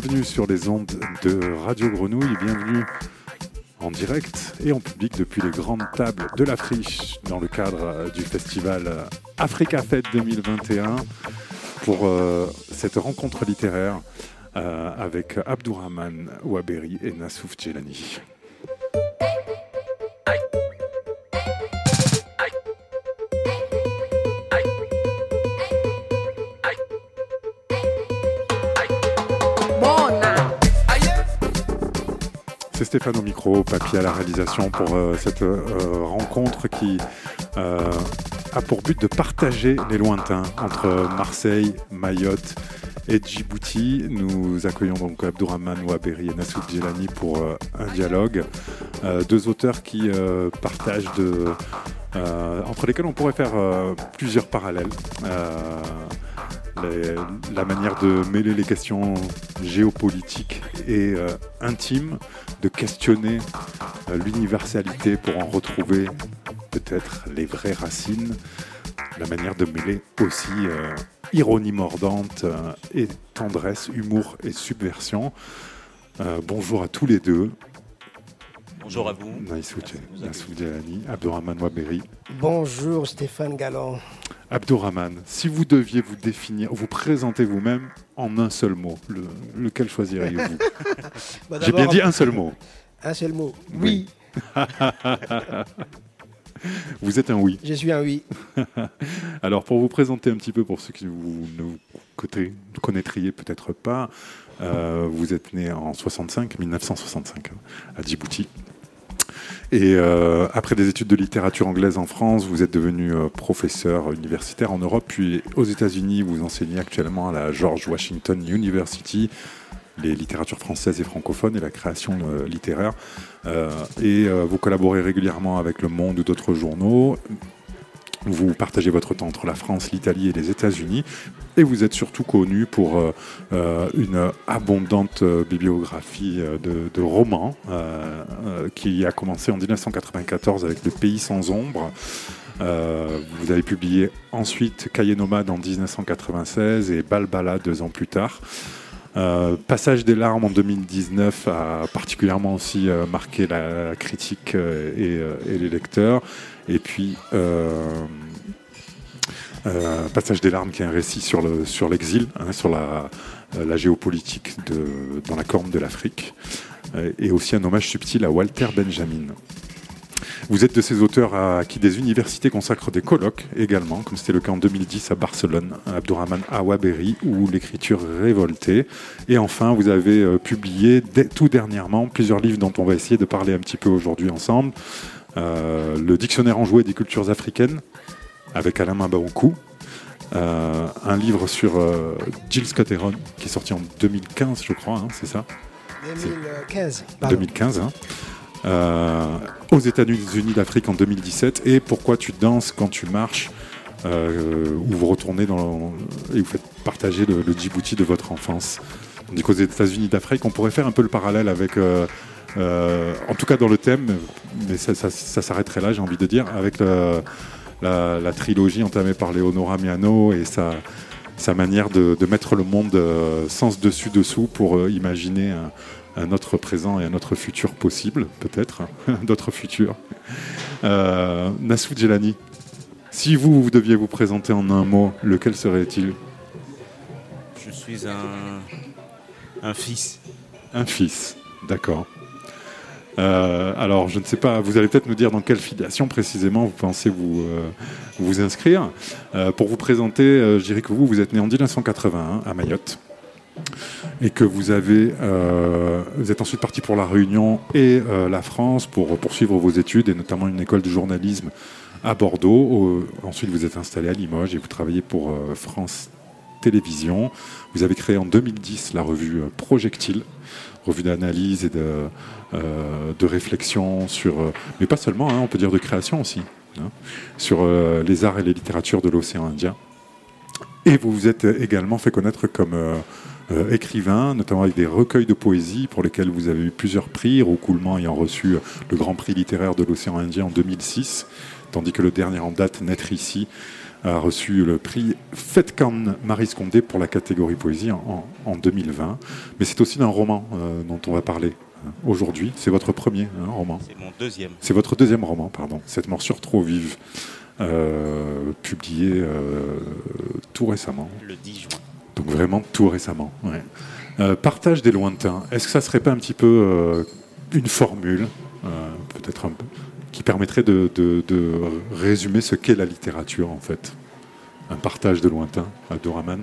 bienvenue sur les ondes de Radio Grenouille, bienvenue en direct et en public depuis les grandes tables de la friche dans le cadre du festival Africa Fête 2021 pour euh, cette rencontre littéraire euh, avec Abdourahman Ouaberi et Nassouf Djelani. Stéphane au micro, papier à la réalisation pour euh, cette euh, rencontre qui euh, a pour but de partager les lointains entre Marseille, Mayotte et Djibouti. Nous accueillons donc Abdourahman Ouaberi et Nassoud Djelani pour un dialogue. deux auteurs qui partagent de, entre lesquels on pourrait faire plusieurs parallèles la manière de mêler les questions géopolitiques et euh, intimes, de questionner euh, l'universalité pour en retrouver peut-être les vraies racines, la manière de mêler aussi euh, ironie mordante et tendresse, humour et subversion. bonjour à tous les deux. Bonjour à vous. Abdourahman Waberi. Bonjour Stéphane Galland. Abdourahman, si vous deviez vous définir, vous présenter vous-même en un seul mot, lequel choisiriez-vous bah, J'ai bien dit un seul mot. Un seul mot. Oui. vous êtes un oui. Je suis un oui. Alors pour vous présenter un petit peu pour ceux qui vous ne connaîtriez peut-être pas, euh, vous êtes né en 65, 1965 à Djibouti. Et euh, après des études de littérature anglaise en France, vous êtes devenu euh, professeur universitaire en Europe, puis aux États-Unis, vous enseignez actuellement à la George Washington University les littératures françaises et francophones et la création euh, littéraire. et vous collaborez régulièrement avec Le Monde ou d'autres journaux. Vous partagez votre temps entre la France, l'Italie et les États-Unis. Et vous êtes surtout connu pour euh, euh, une abondante euh, bibliographie de, romans qui a commencé en 1994 avec Le Pays sans ombre. vous avez publié ensuite Cahiers nomade en 1996 et Balbala deux ans plus tard. Passage des larmes en 2019 a particulièrement aussi marqué la, critique et, les lecteurs. Et puis, euh, euh, Passage des larmes, qui est un récit sur l'exil, hein, sur la, la, géopolitique dans la corne de l'Afrique, euh, et aussi un hommage subtil à Walter Benjamin. Vous êtes de ces auteurs à qui des universités consacrent des colloques également, comme c'était le cas en 2010 à Barcelone, Abdourahman Awaberi, ou l'écriture révoltée. Et enfin, vous avez publié tout dernièrement plusieurs livres dont on va essayer de parler un petit peu aujourd'hui ensemble. Euh, le dictionnaire enjoué des cultures africaines, avec Alain Mabaoukou. Euh, un livre sur euh, Jill Scott qui est sorti en 2015, je crois, hein, c'est ça 2015. 2015. Hein. aux États-Unis d'Afrique en 2017. Et Pourquoi tu danses quand tu marches où vous retournez dans et vous faites partager le, Djibouti de votre enfance. Du aux États-Unis d'Afrique, on pourrait faire un peu le parallèle avec en tout cas dans le thème, mais ça, s'arrêterait là, j'ai envie de dire, avec la, trilogie entamée par Leonora Miano et sa, sa manière de, mettre le monde euh, sens dessus-dessous pour euh, imaginer un, autre présent et un autre futur possible, peut-être, d'autres futurs. Euh, Nassou Djelani, si vous, vous deviez vous présenter en un mot, lequel serait-il? Je suis un, un fils. Un fils, d'accord. Euh, alors, je ne sais pas, vous allez peut-être nous dire dans quelle filiation précisément vous pensez vous, euh, inscrire. Euh, pour vous présenter, je dirais que vous, vous êtes né en 1981 à Mayotte et que vous avez, vous êtes ensuite parti pour la Réunion et la France pour poursuivre vos études et notamment une école de journalisme à Bordeaux. ensuite, vous êtes installé à Limoges et vous travaillez pour France Vous avez créé en 2010 la revue Projectile, revue d'analyse et de euh, de réflexion sur, euh, mais pas seulement, hein, on peut dire de création aussi, hein, sur euh, les arts et les littératures de l'océan Indien. Et vous vous êtes également fait connaître comme écrivain, notamment avec des recueils de poésie pour lesquels vous avez eu plusieurs prix, roucoulement ayant reçu le Grand Prix littéraire de l'océan Indien en 2006, tandis que le dernier en date, Naître ici, a reçu le prix Fetkan Marie Scondé pour la catégorie poésie en, en 2020. Mais c'est aussi d'un roman euh, dont on va parler euh, aujourd'hui. C'est votre premier hein, roman. C'est mon deuxième. C'est votre deuxième roman, pardon. Cette morsure trop vive, euh, publié euh, tout récemment. Le 10 juin. Donc vraiment tout récemment. ouais. Euh, partage des lointains. Est-ce que ça serait pas un petit peu une formule, peut-être un peu, qui permettrait de, de- de résumer ce qu'est la littérature en fait Un partage de lointains, à Doraman.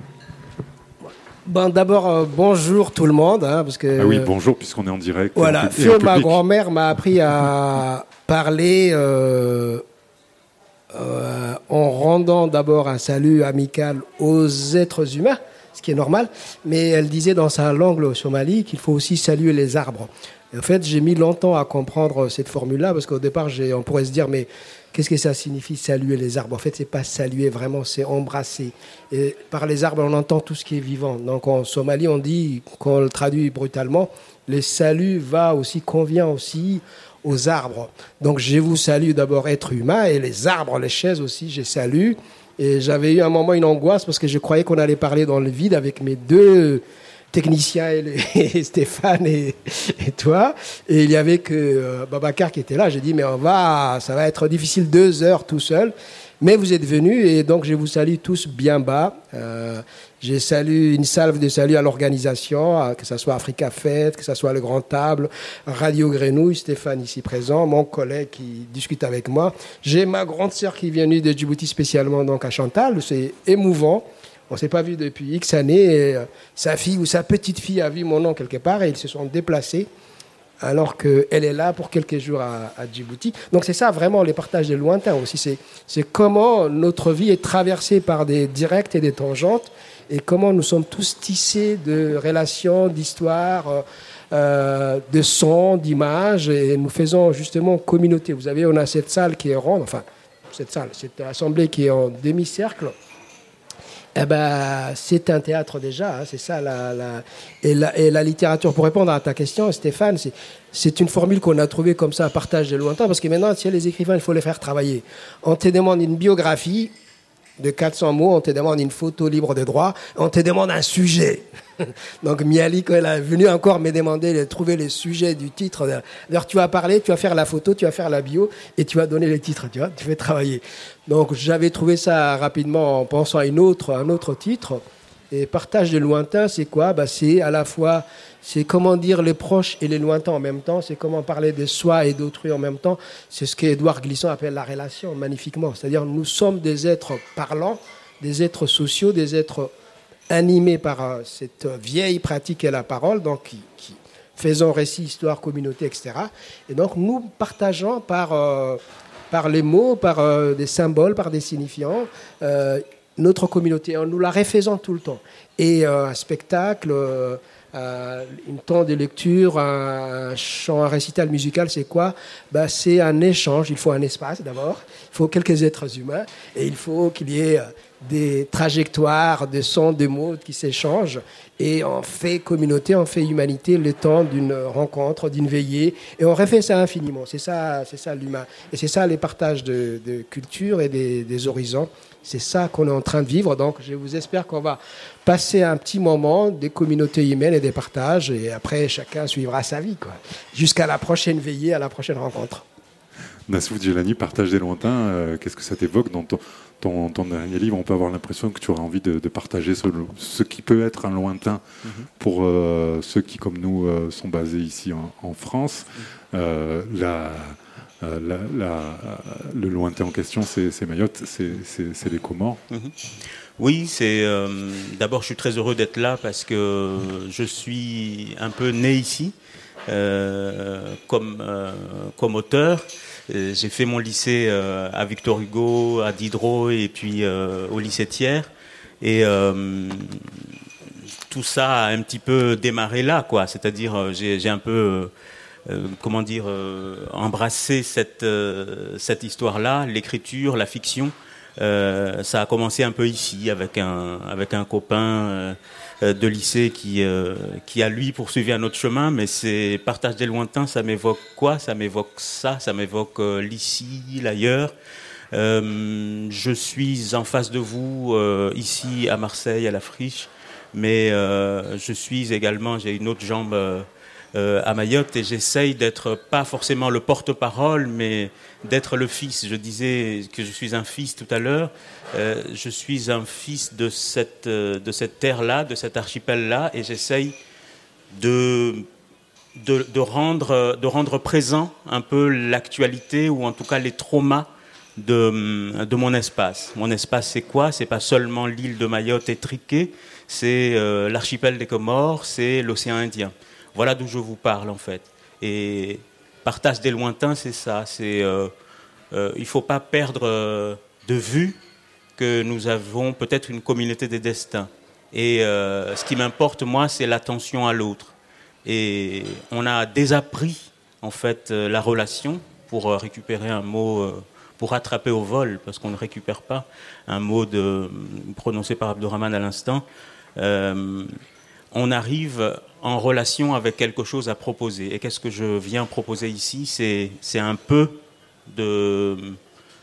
Bon, d'abord, euh, bonjour tout le monde, hein, parce que Ah oui, bonjour, puisqu'on est en direct. voilà, Fio, ma grand-mère m'a appris à parler euh, euh, en rendant d'abord un salut amical aux êtres humains, ce qui est normal, mais elle disait dans sa langue au Somalie qu'il faut aussi saluer les arbres. Et en fait, j'ai mis longtemps à comprendre cette formule-là, parce qu'au départ, on pourrait se dire, mais qu'est-ce que ça signifie saluer les arbres? En fait, c'est pas saluer vraiment, c'est embrasser. Et par les arbres, on entend tout ce qui est vivant. Donc en Somalie, on dit, quand on le traduit brutalement, le salut va aussi, convient aussi aux arbres. Donc je vous salue d'abord être humain et les arbres, les chaises aussi, je salue. Et j'avais eu un moment une angoisse parce que je croyais qu'on allait parler dans le vide avec mes deux techniciens, et, Stéphane et, et toi. Et il y avait que euh, Babacar qui était là. J'ai dit, mais on va, ça va être difficile deux heures tout seul. Mais vous êtes venus et donc je vous salue tous bien bas. Euh, j'ai salué une salve de salut à l'organisation, que ce soit Africa Fête, que ce soit le Grand Table, Radio Grenouille, Stéphane ici présent, mon collègue qui discute avec moi. J'ai ma grande sœur qui est venue de Djibouti spécialement donc à Chantal. C'est émouvant. On s'est pas vu depuis X années. Euh, sa fille ou sa petite fille a vu mon nom quelque part et ils se sont déplacés alors qu'elle est là pour quelques jours à, Djibouti. Donc c'est ça vraiment les partages des lointains aussi. C'est, c'est comment notre vie est traversée par des directs et des tangentes et comment nous sommes tous tissés de relations, d'histoires, euh, euh, de sons, d'images et nous faisons justement communauté. Vous savez, on a cette salle qui est ronde, enfin cette salle, cette assemblée qui est en demi-cercle. Eh ben, c'est un théâtre déjà, hein, c'est ça la, la, et, la, et la littérature. Pour répondre à ta question, Stéphane, c'est, une formule qu'on a trouvée comme ça, partage de lointain, parce que maintenant, tu les écrivains, il faut les faire travailler. On te demande une biographie de 400 mots, on te demande une photo libre de droit, on te demande un sujet. Donc Miali, quand elle est venue encore me demander de trouver le sujet du titre, alors tu vas parler, tu vas faire la photo, tu vas faire la bio et tu vas donner le titre, tu vois, tu fais travailler. Donc j'avais trouvé ça rapidement en pensant à une autre, un autre titre. Et partage de lointain, c'est quoi? Bah, C'est à la fois, c'est comment dire les proches et les lointains en même temps, c'est comment parler de soi et d'autrui en même temps. C'est ce qu'Édouard Glissant appelle la relation, magnifiquement. C'est-à-dire nous sommes des êtres parlants, des êtres sociaux, des êtres animés par euh, cette vieille pratique est la parole, donc qui, qui faisant récit, histoire, communauté, etc. Et donc nous partageons par, euh, par les mots, par euh, des symboles, par des signifiants, euh, notre communauté, nous la refaisant tout le temps. Et euh, un spectacle, euh, euh, un temps de lecture, un chant, un récital musical, c'est quoi? Bah, C'est un échange, il faut un espace d'abord, il faut quelques êtres humains, et il faut qu'il y ait euh, des trajectoires de sons, de mots qui s'échangent. Et on fait communauté, on fait humanité le temps d'une rencontre, d'une veillée. Et on refait ça infiniment. C'est ça, c'est ça l'humain. Et c'est ça les partages de, de culture et des, des horizons. C'est ça qu'on est en train de vivre. Donc, je vous espère qu'on va passer un petit moment des communautés humaines et des partages. Et après, chacun suivra sa vie. quoi. Jusqu'à la prochaine veillée, à la prochaine rencontre. Nassouf Djelani, partage des lointains, euh, qu'est-ce que ça t'évoque dans ton, ton, ton dernier livre? On peut avoir l'impression que tu auras envie de, de partager ce, ce qui peut être un lointain pour euh, ceux qui, comme nous, euh, sont basés ici en, en France. La, la- la- le lointain en question, c'est Mayotte, c'est- les Comores. Oui, c'est euh, d'abord je suis très heureux d'être là parce que je suis un peu né ici comme comme auteur. Euh, J'ai fait mon lycée euh, à Victor Hugo, à Diderot et puis euh, au lycée Thiers. Et tout ça a un petit peu démarré là, quoi. C'est-à-dire, j'ai un peu, comment dire, embrassé cette cette histoire-là, l'écriture, la fiction. Ça a commencé un peu ici avec un avec un copain de lycée qui euh, qui a lui poursuivi un autre chemin, mais c'est partage des lointains, ça m'évoque quoi? Ça m'évoque ça, ça m'évoque euh, l'ici, l'ailleurs. je suis en face de vous ici à Marseille, à la Friche, mais je suis également, j'ai une autre jambe à Mayotte et j'essaye d'être pas forcément le porte-parole, mais d'être le fils. Je disais que je suis un fils tout à l'heure. je suis un fils de cette, de cette terre-là, de cet archipel-là, et j'essaye de de, rendre, de rendre présent un peu l'actualité ou en tout cas les traumas de, de mon espace. Mon espace, c'est quoi? C'est pas seulement l'île de Mayotte étriquée, c'est euh, l'archipel des Comores, c'est l'océan Indien. Voilà d'où je vous parle en fait. Et partage des lointains, c'est ça. C'est euh, euh, il faut pas perdre de vue que nous avons peut-être une communauté des destins. Et ce qui m'importe moi, c'est l'attention à l'autre. Et on a désappris en fait euh, la relation pour euh, récupérer un mot, euh, pour attraper au vol, parce qu'on ne récupère pas un mot de, prononcé par Abdurrahman à l'instant. on arrive en relation avec quelque chose à proposer. Et qu'est-ce que je viens proposer ici? C'est un peu de,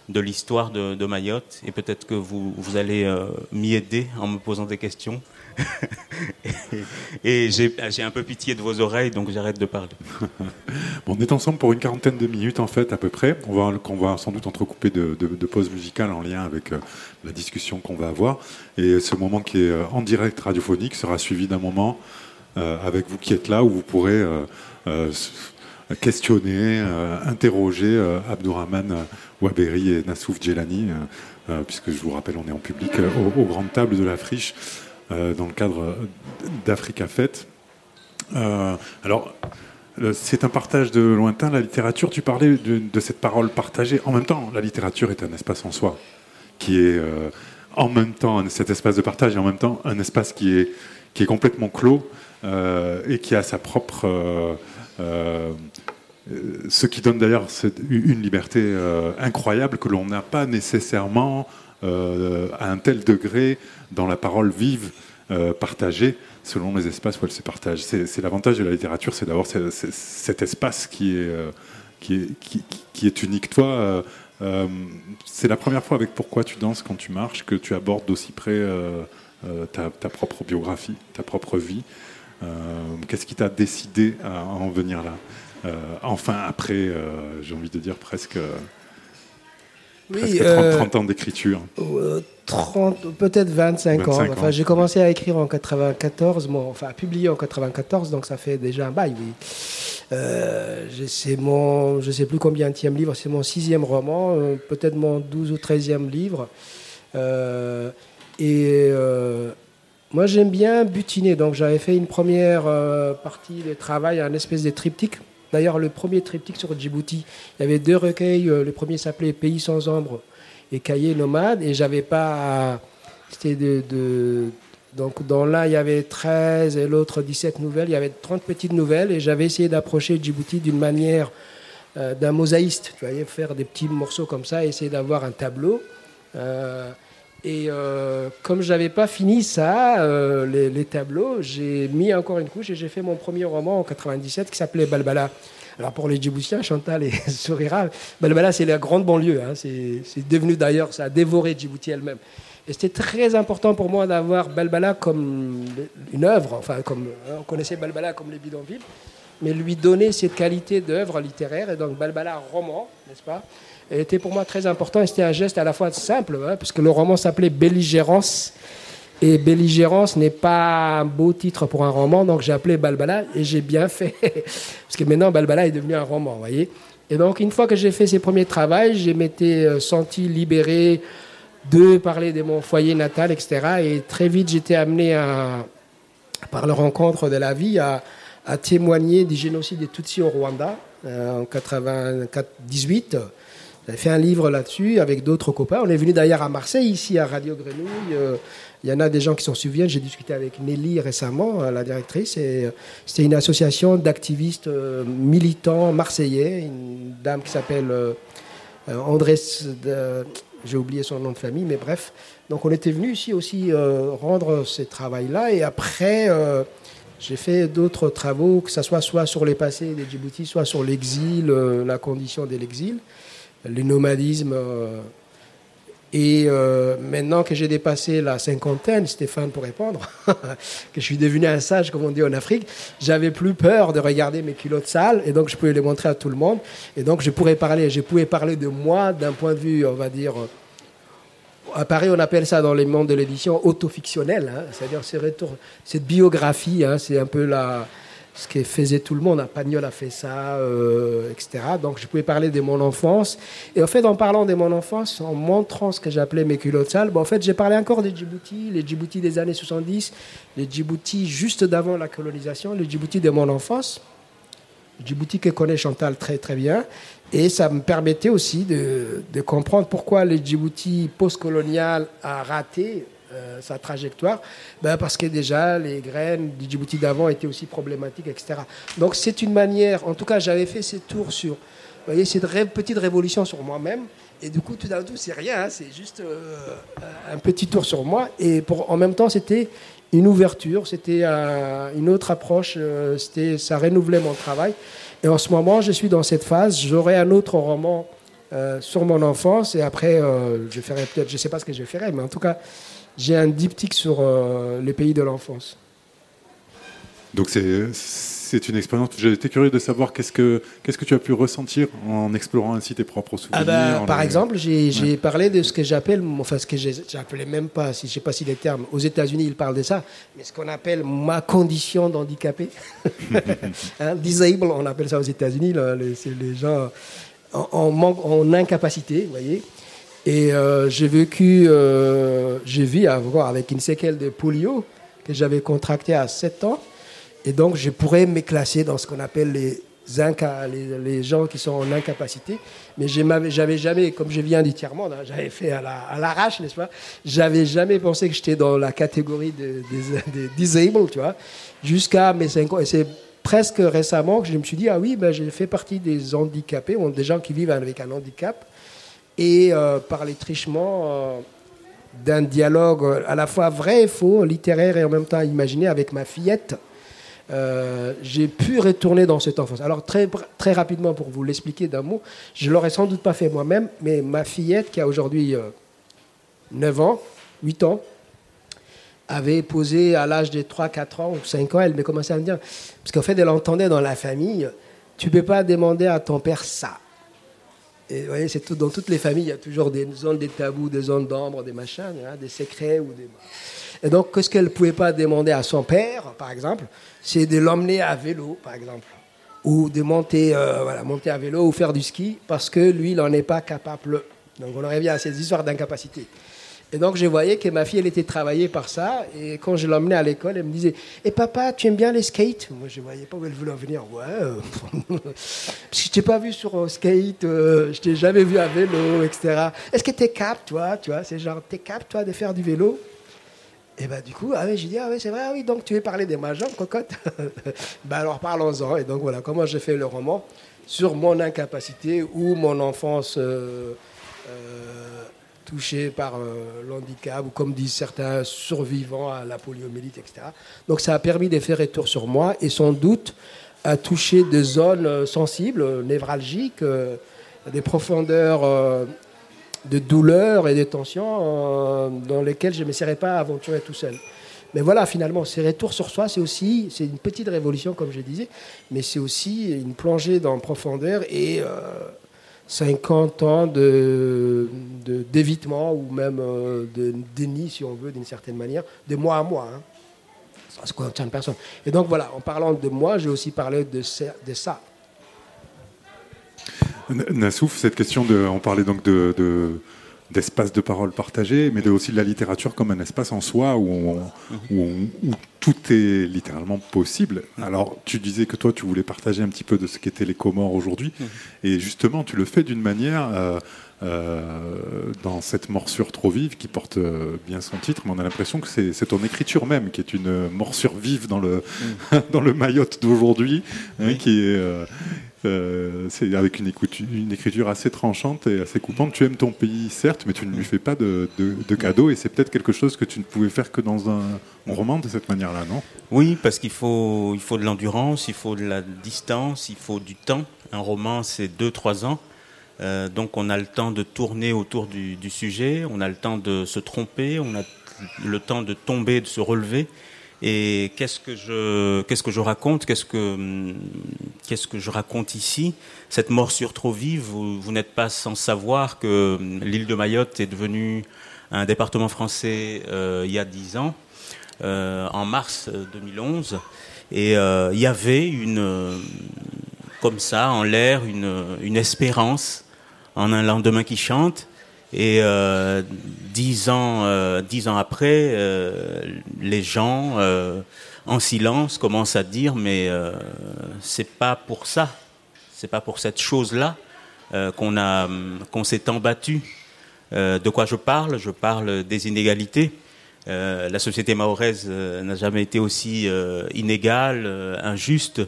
de l'histoire de, de, Mayotte. Et peut-être que vous, vous allez m'y aider en me posant des questions. et j'ai un peu pitié de vos oreilles, donc j'arrête de parler. bon, on est ensemble pour une quarantaine de minutes, en fait, à peu près. On va, qu'on va sans doute entrecouper de, de, pauses musicales en lien avec euh, la discussion qu'on va avoir. Et ce moment qui est euh, en direct radiophonique sera suivi d'un moment euh, avec vous qui êtes là, où vous pourrez questionner, interroger Abdourahman Waberi et Nassouf Djelani, puisque je vous rappelle, on est en public aux, aux grandes tables de la friche. Euh, dans le cadre d'Africa Fête. Euh, alors, c'est un partage de lointain, la littérature. Tu parlais de, cette parole partagée. En même temps, la littérature est un espace en soi, qui est euh, en même temps cet espace de partage et en même temps un espace qui est, qui est complètement clos et qui a sa propre. ce qui donne d'ailleurs une liberté incroyable que l'on n'a pas nécessairement à un tel degré dans la parole vive, euh, partagée, selon les espaces où elle se partage. C'est l'avantage de la littérature, c'est d'avoir cet espace qui est, euh, unique. Toi, euh, c'est la première fois avec Pourquoi tu danses quand tu marches que tu abordes d'aussi près ta, propre biographie, ta propre vie. Qu'est-ce qui t'a décidé à en venir là Enfin, après, j'ai envie de dire presque oui, 30, euh, ans d'écriture. 30, euh, peut-être 25, ans. Enfin, j'ai commencé à écrire en 94, enfin à publier en 94, donc ça fait déjà un bail, oui. Euh, c'est mon, je sais plus combien livre, c'est mon sixième roman, euh, peut-être mon 12 ou 13e livre. et moi j'aime bien butiner, donc j'avais fait une première partie de travail, un espèce de triptyque D'ailleurs, le premier triptyque sur Djibouti, il y avait deux recueils. Euh, le premier s'appelait Pays sans ombre et Cahiers nomade. Et j'avais pas. C'était de, Donc, dans l'un, il y avait 13 et l'autre 17 nouvelles. Il y avait 30 petites nouvelles. Et j'avais essayé d'approcher Djibouti d'une manière euh, d'un mosaïste. Tu voyais, faire des petits morceaux comme ça, essayer d'avoir un tableau. Euh, et euh, comme je n'avais pas fini ça, euh, les, tableaux, j'ai mis encore une couche et j'ai fait mon premier roman en 97 qui s'appelait Balbala. Alors pour les Djiboutiens, Chantal et sourira, Balbala c'est la grande banlieue. Hein. c'est devenu d'ailleurs, ça a dévoré Djibouti elle-même. Et c'était très important pour moi d'avoir Balbala comme une œuvre, enfin comme hein, on connaissait Balbala comme les bidonvilles, mais lui donner cette qualité d'œuvre littéraire et donc Balbala roman, n'est-ce pas? Était pour moi très important c'était un geste à la fois simple, hein, parce que le roman s'appelait Belligérance. Et Belligérance n'est pas un beau titre pour un roman, donc j'ai appelé Balbala et j'ai bien fait. parce que maintenant, Balbala est devenu un roman, vous voyez. Et donc, une fois que j'ai fait ces premiers travaux, je m'étais euh, senti libéré de parler de mon foyer natal, etc. Et très vite, j'étais amené à, par le rencontre de la vie à, témoigner du génocide des Tutsis au Rwanda euh, en 1998. J'avais fait un livre là-dessus avec d'autres copains. On est venu d'ailleurs à Marseille, ici à Radio Grenouille. Euh, il y en a des gens qui s'en souviennent. J'ai discuté avec Nelly récemment, euh, la directrice. Euh, c'était une association d'activistes militants marseillais. Une dame qui s'appelle André. J'ai oublié son nom de famille, mais bref. Donc on était venu ici aussi rendre ces travaux-là. Et après, j'ai fait d'autres travaux, que ce soit soit sur les passés des Djibouti, soit sur l'exil, la condition de l'exil le nomadisme euh, Et euh, maintenant que j'ai dépassé la cinquantaine, Stéphane pour répondre, que je suis devenu un sage, comme on dit en Afrique, j'avais plus peur de regarder mes culottes sales et donc je pouvais les montrer à tout le monde. Et donc je pourrais parler, je pouvais parler de moi d'un point de vue, on va dire, à Paris, on appelle ça dans les mondes de l'édition autofictionnel, hein, c'est-à-dire cette biographie, hein, c'est un peu la, ce que faisait tout le monde. Pagnol a fait ça, euh, etc. Donc je pouvais parler de mon enfance. Et en fait, en parlant de mon enfance, en montrant ce que j'appelais mes culottes sales, en fait, j'ai parlé encore des Djibouti, les Djibouti des années 70, les Djibouti juste d'avant la colonisation, les Djibouti de mon enfance. Djibouti que connaît Chantal très très bien. Et ça me permettait aussi de, de comprendre pourquoi le Djibouti post-colonial a raté euh, sa trajectoire ben Parce que déjà, les graines du Djibouti d'avant étaient aussi problématiques, etc. Donc c'est une manière, en tout cas, j'avais fait ces tours sur, vous voyez, cette petite révolution sur moi-même. Et du coup, tout d'un coup, c'est rien, hein, c'est juste euh, un petit tour sur moi. Et pour, en même temps, c'était une ouverture, c'était une autre approche, euh, c'était, ça renouvelait mon travail. Et en ce moment, je suis dans cette phase. J'aurai un autre roman sur mon enfance et après, je ferai peut-être, je ne sais pas ce que je ferai, mais en tout cas, j'ai un diptyque sur euh, les pays de l'enfance. Donc c'est une expérience. Été curieux de savoir qu'est-ce que qu'est-ce que tu as pu ressentir en explorant ainsi tes propres souvenirs. Ah bah, par exemple, j'ai parlé de ce que j'appelle, enfin ce que j'appelais même pas, si je sais pas si les termes. Aux États-Unis, ils parlent de ça, mais ce qu'on appelle ma condition d'handicapé, hein, disable, on appelle ça aux États-Unis. C'est les gens en, en incapacité, vous voyez. Et euh, j'ai vécu, euh, j'ai vu avec une séquelle de polio que j'avais contracté à 7 ans. Et donc, je pourrais me classer dans ce qu'on appelle les, les, les, gens qui sont en incapacité. Mais je n'avais jamais, comme je viens du tiers-monde, hein, j'avais fait à l'arrache, n'est-ce pas? J'avais jamais pensé que j'étais dans la catégorie des de, disabled, tu vois, jusqu'à mes 5 ans. Et c'est presque récemment que je me suis dit, ah oui, ben, j'ai fait partie des handicapés, des gens qui vivent avec un handicap et euh, par les trichements euh, d'un dialogue à la fois vrai et faux, littéraire et en même temps imaginé avec ma fillette. Euh, j'ai pu retourner dans cette enfance. Alors très, très rapidement, pour vous l'expliquer d'un mot, je l'aurais sans doute pas fait moi-même, mais ma fillette, qui a aujourd'hui 9 ans, 8 ans, avait posé à l'âge de 3, 4 ans ou 5 ans, elle m'a commencé à me dire, parce qu'en fait, elle entendait dans la famille, tu ne peux pas demander à ton père ça. Vous voyez, c'est dans toutes les familles, il y a toujours des zones des tabous, des zones d'ombre, des machins, hein, des secrets. Ou des... Et donc, ce qu'elle ne pouvait pas demander à son père, par exemple, c'est de l'emmener à vélo, par exemple. Ou de monter, euh, voilà, monter à vélo ou faire du ski, parce que lui, il n'en est pas capable. Donc, on revient à ces histoires d'incapacité. Et donc, je voyais que ma fille, elle était travaillée par ça. Et quand je l'emmenais à l'école, elle me disait Et papa, tu aimes bien les skates? Moi, je ne voyais pas où elle voulait en venir. Ouais. Euh, parce que je t'ai pas vu sur euh, skate, euh, je t'ai jamais vu à vélo, etc. Est-ce que tu es cap, toi Tu vois, c'est genre, t'es cap, toi, de faire du vélo? Et ben du coup, ah j'ai dit, ah oui, c'est vrai, ah oui, donc tu veux parler des majors, cocotte? Ben alors parlons-en. Et donc voilà, comment j'ai fait le roman sur mon incapacité ou mon enfance touchés par euh, l'handicap ou comme disent certains survivants à la poliomyélite, etc. Donc ça a permis de faire retour sur moi et sans doute à toucher des zones euh, sensibles, névralgiques, euh, des profondeurs de douleur et de tensions dans lesquelles je ne me serais pas aventuré tout seul. Mais voilà, finalement, ces retours sur soi, c'est aussi, c'est une petite révolution, comme je disais, mais c'est aussi une plongée dans profondeur et 50 ans de, d'évitement ou même euh, de déni, si on veut, d'une certaine manière, de moi à moi. Hein. Ça ne concerne personne. Et donc voilà, en parlant de moi, j'ai aussi parlé de, de ça. Nassouf, cette question de. On parlait donc de d'espace de parole partagé, mais de, aussi de la littérature comme un espace en soi où, où, tout est littéralement possible. Alors, tu disais que toi, tu voulais partager un petit peu de ce qu'étaient les Comores aujourd'hui, et justement, tu le fais d'une manière. Euh, dans cette morsure trop vive qui porte euh, bien son titre, mais on a l'impression que c'est ton écriture même qui est une morsure vive dans le, dans le Mayotte d'aujourd'hui, hein, qui est, euh, c'est avec une, une, écriture assez tranchante et assez coupante. Tu aimes ton pays, certes, mais tu ne lui fais pas de, de, cadeaux. Et c'est peut-être quelque chose que tu ne pouvais faire que dans un, roman de cette manière-là, non? Oui, parce qu'il faut, il faut de l'endurance, il faut de la distance, il faut du temps. Un roman, c'est 2-3 ans. Euh, donc on a le temps de tourner autour du, sujet, on a le temps de se tromper, on a le temps de tomber, de se relever. Et qu'est-ce que je, raconte? Qu'est-ce que, je raconte ici? Cette morsure trop vive, vous, n'êtes pas sans savoir que l'île de Mayotte est devenue un département français euh, il y a dix ans, euh, en mars 2011, et il y avait une, comme ça, en l'air, une espérance en un lendemain qui chante. Et euh, dix ans, euh, dix ans après, euh, les gens, en silence, commencent à dire mais c'est pas pour ça, c'est pas pour cette chose-là qu'on a, qu'on s'est embattu. Euh, de quoi je parle? Je parle des inégalités. La société mahoraise n'a jamais été aussi inégale, injuste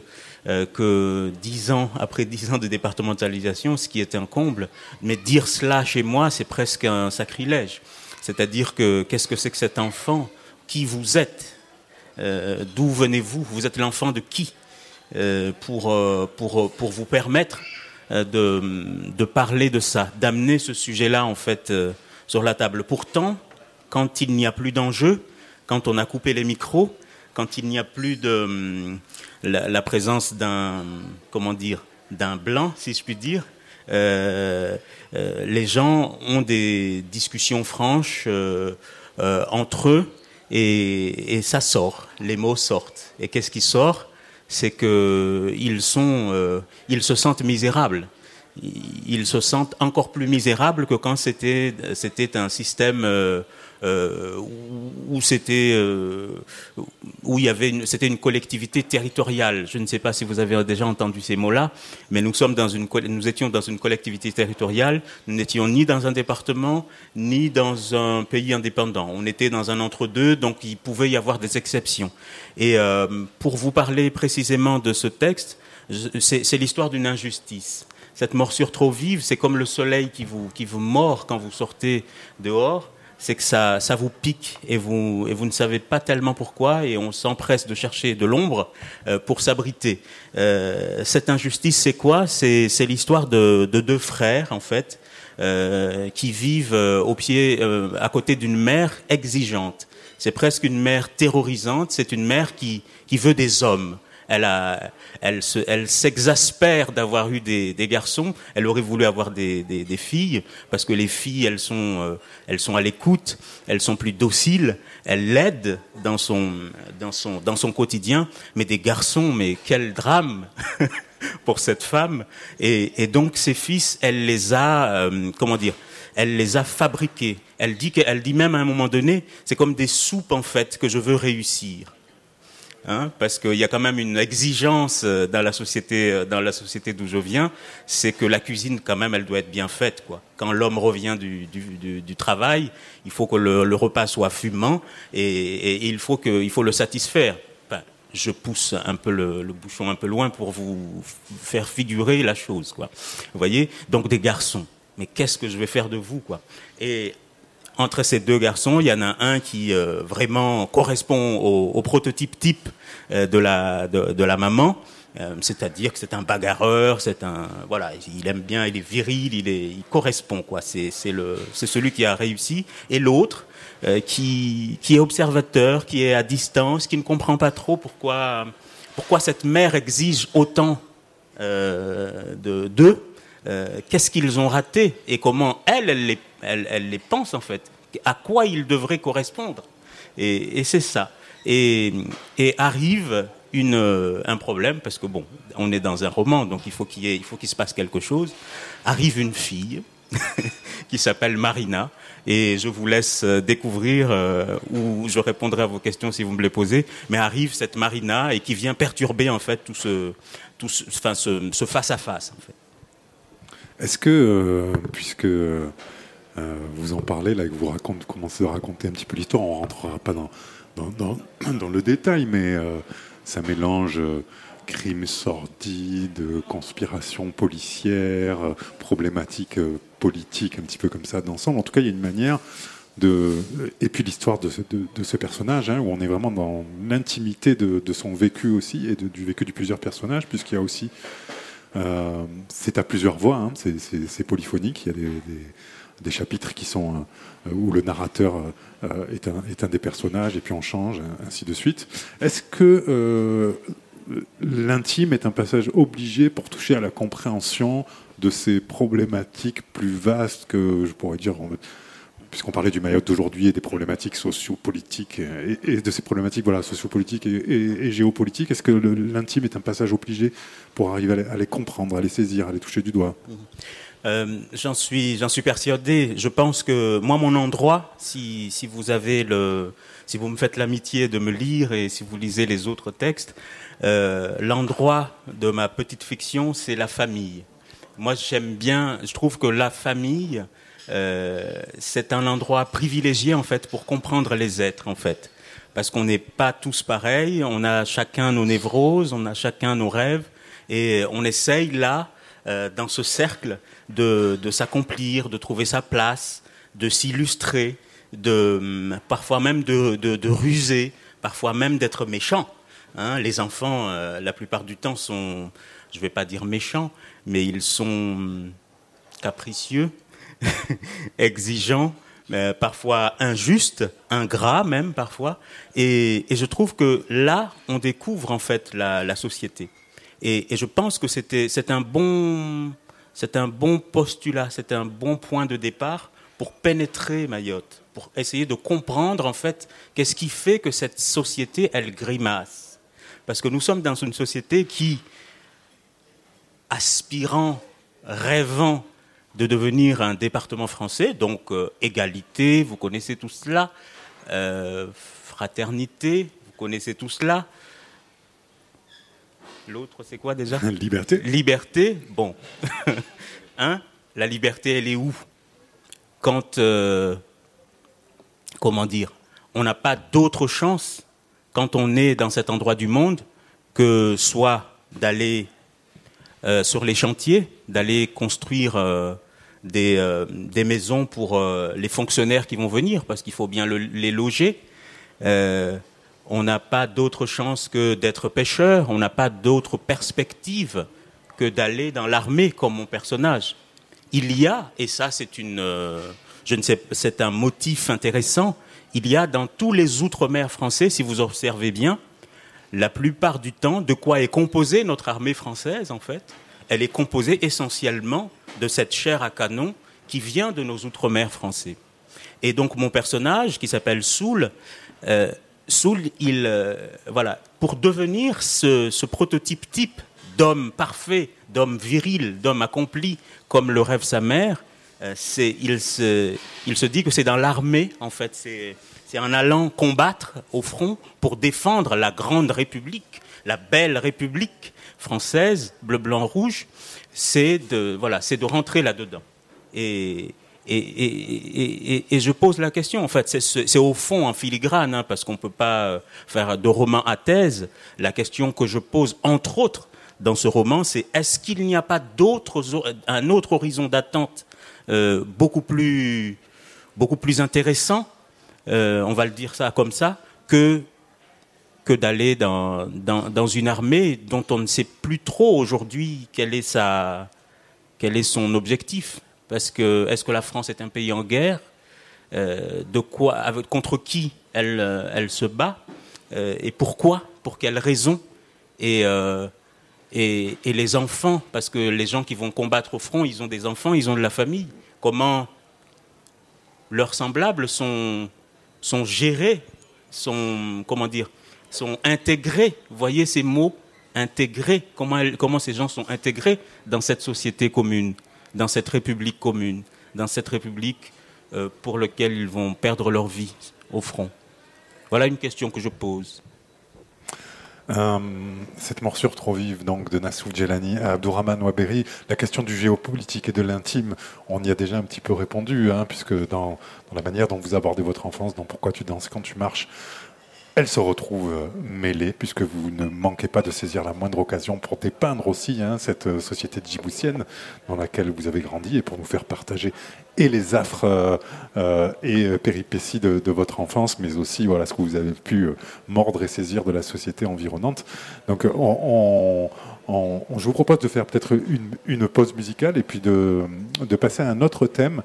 que dix ans après dix ans de départementalisation, ce qui est un comble. Mais dire cela chez moi, c'est presque un sacrilège. C'est-à-dire que qu'est-ce que c'est que cet enfant? Qui vous êtes? Euh, D'où venez-vous? Vous êtes l'enfant de qui? Euh, pour, pour, pour vous permettre de, de parler de ça, d'amener ce sujet-là en fait sur la table. Pourtant, quand il n'y a plus d'enjeu, quand on a coupé les micros, quand il n'y a plus de la, la présence d'un comment dire d'un blanc, si je puis dire, euh, euh, les gens ont des discussions franches euh, entre eux et, et, ça sort, les mots sortent. Et qu'est-ce qui sort? C'est que ils sont, ils se sentent misérables. Ils se sentent encore plus misérables que quand c'était c'était un système euh, où c'était euh, où il y avait une, c'était une collectivité territoriale. Je ne sais pas si vous avez déjà entendu ces mots-là, mais nous sommes dans une nous étions dans une collectivité territoriale. Nous n'étions ni dans un département ni dans un pays indépendant. On était dans un entre-deux, donc il pouvait y avoir des exceptions. Et euh, pour vous parler précisément de ce texte, c'est l'histoire d'une injustice. Cette morsure trop vive, c'est comme le soleil qui vous, qui vous mord quand vous sortez dehors c'est que ça, ça vous pique et vous, et vous ne savez pas tellement pourquoi et on s'empresse de chercher de l'ombre euh, pour s'abriter. Euh, cette injustice, c'est quoi? C'est l'histoire de, de, deux frères, en fait, euh, qui vivent euh, au pied, euh, à côté d'une mère exigeante. C'est presque une mère terrorisante, c'est une mère qui, qui veut des hommes elle, a, elle, se, elle s'exaspère d'avoir eu des, des, garçons. Elle aurait voulu avoir des, des, des, filles parce que les filles, elles sont, euh, elles sont à l'écoute, elles sont plus dociles, elles l'aident dans son, dans son, dans son quotidien. Mais des garçons, mais quel drame pour cette femme. Et, et, donc ses fils, elle les a, euh, comment dire, elle les a fabriqués. Elle dit qu'elle dit même à un moment donné, c'est comme des soupes en fait que je veux réussir. Hein, parce qu'il y a quand même une exigence euh, dans la société, euh, dans la société d'où je viens, c'est que la cuisine, quand même, elle doit être bien faite. Quoi. Quand l'homme revient du, travail, il faut que le, repas soit fumant et, il, faut que, faut le satisfaire. Je pousse un peu le, bouchon un peu loin pour vous faire figurer la chose. Quoi. Vous voyez? Donc des garçons. Mais qu'est-ce que je vais faire de vous quoi? Entre ces deux garçons, il y en a un qui euh, vraiment correspond au, prototype type euh, de, la, de, la maman, euh, c'est-à-dire que c'est un bagarreur, c'est un voilà, il aime bien, il est viril, il, est, il correspond quoi. C'est le c'est celui qui a réussi. Et l'autre qui qui est observateur, qui est à distance, qui ne comprend pas trop pourquoi pourquoi cette mère exige autant de d'eux. Qu'est-ce qu'ils ont raté et comment elle, elle les elle, les pense en fait. À quoi ils devraient correspondre Et, c'est ça. Et, arrive une, un problème, parce que bon, on est dans un roman, donc il faut qu'il se passe quelque chose. Arrive une fille qui s'appelle Marina, et je vous laisse découvrir, euh, ou je répondrai à vos questions si vous me les posez, mais arrive cette Marina et qui vient perturber en fait tout ce face à face. En fait. Est-ce que, euh, puisque euh, vous en parlez, là, que vous raconte, commencez à raconter un petit peu l'histoire, on rentrera pas dans, le détail, mais euh, ça mélange euh, crimes sordides, conspiration policière, euh, problématiques politiques, un petit peu comme ça d'ensemble. En tout cas, il y a une manière de. Et puis l'histoire de, ce personnage, hein, où on est vraiment dans l'intimité de, son vécu aussi, et du vécu de plusieurs personnages, puisqu'il y a aussi c'est à plusieurs voix, hein, c'est polyphonique. Il y a des, chapitres qui sont euh, où le narrateur euh, est un, des personnages et puis on change, ainsi de suite. Est-ce que l'intime est un passage obligé pour toucher à la compréhension de ces problématiques plus vastes que je pourrais dire puisqu'on parlait du Mayotte d'aujourd'hui et des problématiques sociopolitiques et, et de ces problématiques voilà, sociopolitiques et, et géopolitiques, est-ce que l'intime est un passage obligé pour arriver à les, comprendre, à les saisir, à les toucher du doigt? Euh, J'en suis, j'en suis persuadé. Je pense que moi, mon endroit, si, si vous avez le, si vous me faites l'amitié de me lire et si vous lisez les autres textes, euh, l'endroit de ma petite fiction, c'est la famille. Moi, j'aime bien. Je trouve que la famille euh, c'est un endroit privilégié en fait pour comprendre les êtres en fait, parce qu'on n'est pas tous pareils, on a chacun nos névroses, on a chacun nos rêves, et on essaye là, euh, dans ce cercle, de, s'accomplir, de trouver sa place, de s'illustrer, de hum, parfois même de, ruser, parfois même d'être méchant. Hein. les enfants, euh, la plupart du temps, sont, je ne vais pas dire méchants, mais ils sont hum, capricieux, exigeant, mais parfois injuste, ingrat même parfois. Et, je trouve que là, on découvre en fait la, société. Et, je pense que c'était, c'est un bon, c'est un bon postulat, c'est un bon point de départ pour pénétrer Mayotte, pour essayer de comprendre en fait qu'est-ce qui fait que cette société elle grimace. Parce que nous sommes dans une société qui, aspirant, rêvant de devenir un département français, donc euh, égalité, vous connaissez tout cela, euh, fraternité, vous connaissez tout cela. L'autre, c'est quoi déjà Liberté. Liberté, bon. hein? La liberté, elle est où? Quand, euh, comment dire, on n'a pas d'autre chance quand on est dans cet endroit du monde que soit d'aller euh, sur les chantiers, d'aller construire euh, des, euh, des, maisons pour les fonctionnaires qui vont venir, parce qu'il faut bien les loger. On n'a pas d'autre chance que d'être pêcheur, on n'a pas d'autre perspective que d'aller dans l'armée comme mon personnage. Il y a, et ça c'est une, je ne sais, c'est un motif intéressant. Il y a dans tous les outre-mer français, si vous observez bien, la plupart du temps, de quoi est composée notre armée française, en fait Elle est composée essentiellement de cette chair à canon qui vient de nos outre-mer français. Et donc mon personnage, qui s'appelle Soul, euh, Soul, il, euh, voilà, pour devenir ce, prototype type d'homme parfait, d'homme viril, d'homme accompli, comme le rêve sa mère, euh, il, se, dit que c'est dans l'armée, en fait, c'est en allant combattre au front pour défendre la grande République, la belle République française, bleu, blanc, rouge, c'est de, voilà, de rentrer là-dedans. Et, et, je pose la question, en fait, c'est au fond en filigrane, hein, parce qu'on ne peut pas faire de roman à thèse. La question que je pose, entre autres, dans ce roman, c'est est-ce qu'il n'y a pas d'autres, un autre horizon d'attente euh, beaucoup plus, beaucoup plus intéressant euh, on va le dire ça comme ça, que, que d'aller dans, dans, une armée dont on ne sait plus trop aujourd'hui quel quel est son objectif? Parce que est-ce que la France est un pays en guerre? Euh, De quoi, contre qui elle, euh, se bat? Et pourquoi? Pour quelles raisons et, les enfants, parce que les gens qui vont combattre au front, ils ont des enfants, ils ont de la famille. Comment leurs semblables sont, gérés, sont, comment dire, sont intégrés? Voyez ces mots? Intégrés, comment ces gens sont intégrés dans cette société commune, dans cette république commune, dans cette république euh, pour laquelle ils vont perdre leur vie au front. Voilà une question que je pose. Euh, cette morsure trop vive donc de Nassouf Djelani à Abdourahman Waberi, la question du géopolitique et de l'intime, on y a déjà un petit peu répondu, hein, puisque dans, la manière dont vous abordez votre enfance, dans Pourquoi tu danses quand tu marches, elle se retrouve euh, mêlée, puisque vous ne manquez pas de saisir la moindre occasion pour dépeindre aussi hein, cette euh, société djiboutienne dans laquelle vous avez grandi et pour nous faire partager et les affres euh, et péripéties de, votre enfance, mais aussi voilà, ce que vous avez pu mordre et saisir de la société environnante. Donc on, je vous propose de faire peut-être une, pause musicale et puis de, passer à un autre thème.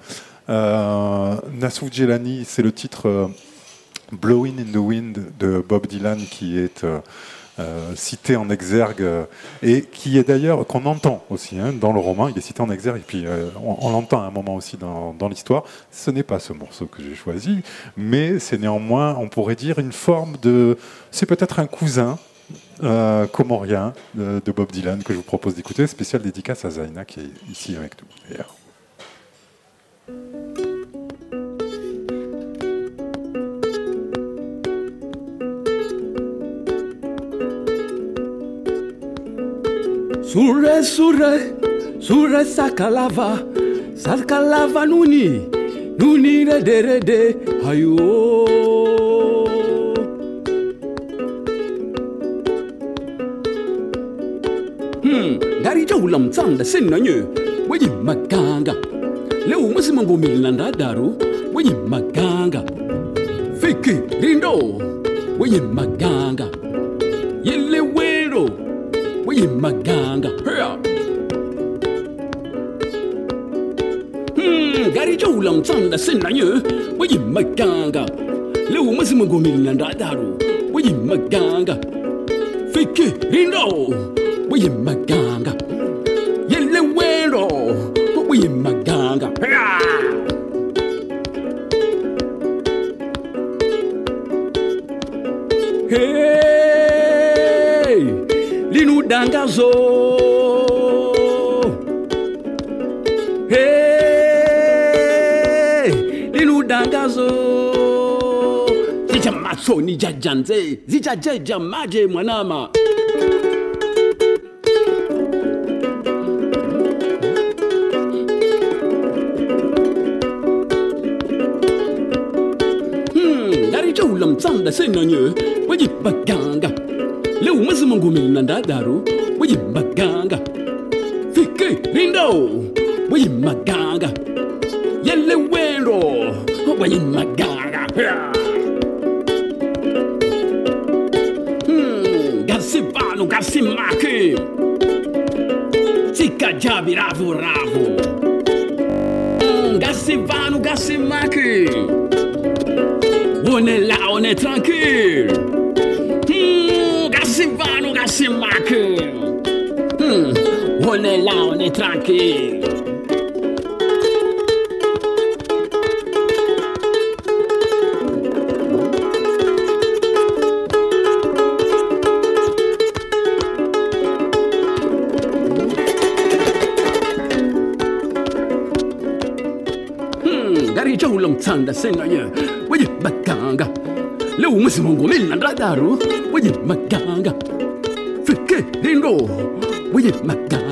Euh, Nassouf Jelani, c'est le titre Blowing in the Wind de Bob Dylan qui est euh, euh, cité en exergue et qui est d'ailleurs qu'on entend aussi hein, dans le roman. Il est cité en exergue et puis euh, on, l'entend à un moment aussi dans, l'histoire. Ce n'est pas ce morceau que j'ai choisi, mais c'est néanmoins, on pourrait dire, une forme de. C'est peut-être un cousin comorien de, Bob Dylan que je vous propose d'écouter. Spécial dédicace à Zaina qui est ici avec nous. Sure, sure, sure sakalava, sakalava nuni, nuni rede rede, ayo. Hmm, dari jauh lam na nyu wedi maganga. Leo masi mangomil nanda daru, wedi maganga. Fiki, rindo, wedi maganga. we maganga. Hmm, gari jola mtsanda sena nyo, we maganga. Leo mazimu gomili nyandadaru, we maganga. Fike rindo, we maganga. casou. Hey, iludangazo zicha matsoni jajanze zicha jeja maje mwanama ulam tsanda senanye wajibaganga leo mazimangomelina ndadaru buyimaganga fike indawo buyimaganga yelewero buyimaganga hmm, gasivano gasimake tsikajabi ravoravo hmm, gasivano gasimake on one là on est tranquille hmm, Gassimano, Gassimac. Ponle la one traki gari jau long tsanda sengaye waje bakanga leo musimongo milna radaru waje maganga fikirindo waje maganga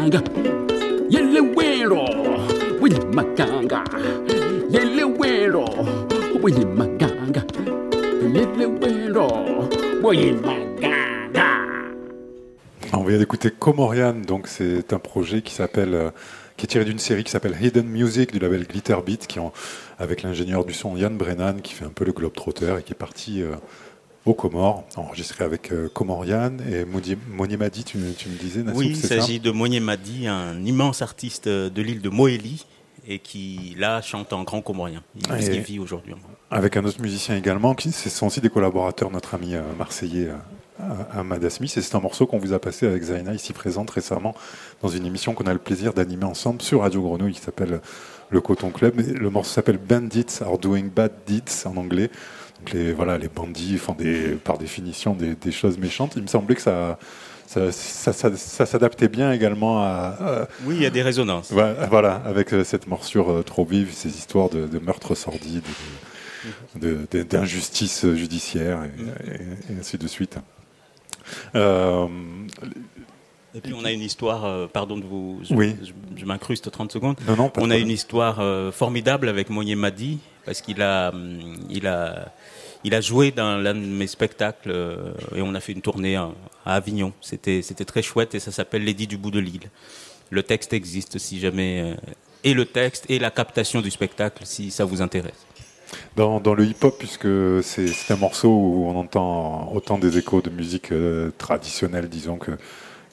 On vient d'écouter Comorian, donc c'est un projet qui s'appelle euh, qui est tiré d'une série qui s'appelle Hidden Music du label Glitter Beat, qui avec l'ingénieur du son Yann Brennan, qui fait un peu le globe trotter et qui est parti euh, aux Comores, enregistré avec euh, Comorian et Madi, tu, tu, me disais, Oui, il s'agit de Madi, un immense artiste de l'île de Moélie et qui là chante en grand comorien. Il, vit aujourd'hui. Avec un autre musicien également, qui ce sont aussi des collaborateurs, notre ami euh, marseillais Ahmad Asmi. C'est un morceau qu'on vous a passé avec Zaina ici présente récemment dans une émission qu'on a le plaisir d'animer ensemble sur Radio Grenouille qui s'appelle Le Coton Club. Le morceau s'appelle Bandits are doing bad deeds en anglais. Donc les, voilà, les bandits font des, par définition des, choses méchantes. Il me semblait que ça, ça, ça, s'adaptait bien également à, Oui, il y a des résonances. Voilà, avec euh, cette morsure euh, trop vive, ces histoires de, de meurtres sordides, d'injustice judiciaire et, et, ainsi de suite. Euh, et puis on a une histoire, euh, pardon de vous, je, oui. je, m'incruste 30 secondes. Non, non, on a une histoire euh, formidable avec Mounier Madi, parce qu'il a, hum, il a, il a joué dans l'un de mes spectacles et on a fait une tournée à, Avignon. C'était c'était très chouette et ça s'appelle Lady du bout de l'île. Le texte existe si jamais et le texte et la captation du spectacle si ça vous intéresse. Dans, le hip-hop, puisque c'est un morceau où on entend autant des échos de musique traditionnelle, disons, que,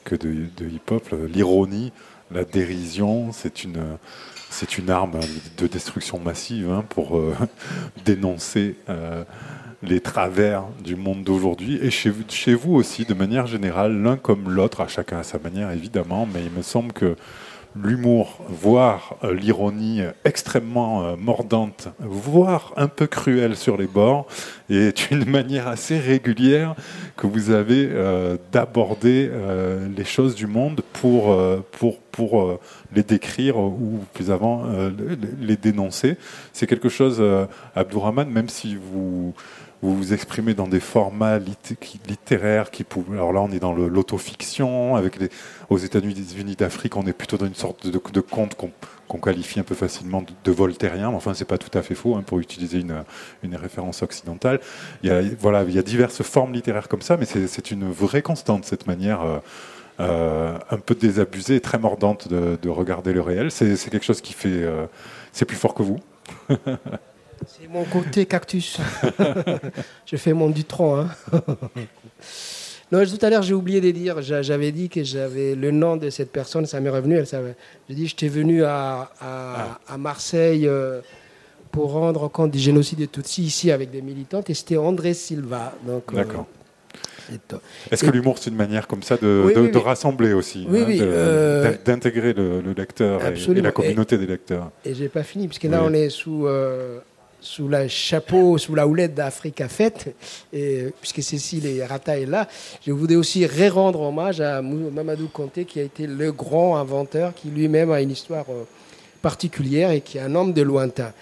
que de, hip-hop, l'ironie, la dérision, c'est une, c'est une arme de destruction massive hein, pour euh, dénoncer euh, les travers du monde d'aujourd'hui. Et chez, chez vous aussi, de manière générale, l'un comme l'autre, à chacun à sa manière évidemment, mais il me semble que l'humour, voire euh, l'ironie extrêmement euh, mordante, voire un peu cruelle sur les bords, est une manière assez régulière que vous avez euh, d'aborder les choses du monde pour, pour, pour les décrire ou plus avant les dénoncer. C'est quelque chose, Abdourahman, même si vous vous vous exprimez dans des formats littéraires qui pouvaient. Alors là, on est dans l'autofiction. Avec aux États-Unis d'Afrique, on est plutôt dans une sorte de, de conte qu'on qualifie un peu facilement de, voltairien. Mais enfin, c'est pas tout à fait faux hein, pour utiliser une, référence occidentale. Il y a, voilà, il y a diverses formes littéraires comme ça, mais c'est une vraie constante cette manière. Euh, euh, un peu désabusée et très mordante de, de regarder le réel. C'est quelque chose qui fait. Euh, c'est plus fort que vous. C'est mon côté cactus. je fais mon Dutron. Hein. non, tout à l'heure, j'ai oublié de dire, j'avais dit que j'avais le nom de cette personne, ça m'est revenu. Elle savait. J'ai dit, j'étais venu à, à, à Marseille euh, pour rendre compte du génocide de Tutsi ici avec des militantes, et c'était André Silva. Euh, D'accord. Est-ce que l'humour, c'est une manière comme ça de, de, rassembler aussi, hein, euh, d'intégrer le, lecteur et, la communauté des lecteurs? Et j'ai pas fini, puisque là, on est sous sous le chapeau, sous la houlette d'Africa Fête, et, puisque Cécile Rata est là, je voudrais aussi rendre hommage à Mamadou Conté, qui a été le grand inventeur, qui lui-même a une histoire euh, particulière et qui est un homme de lointain.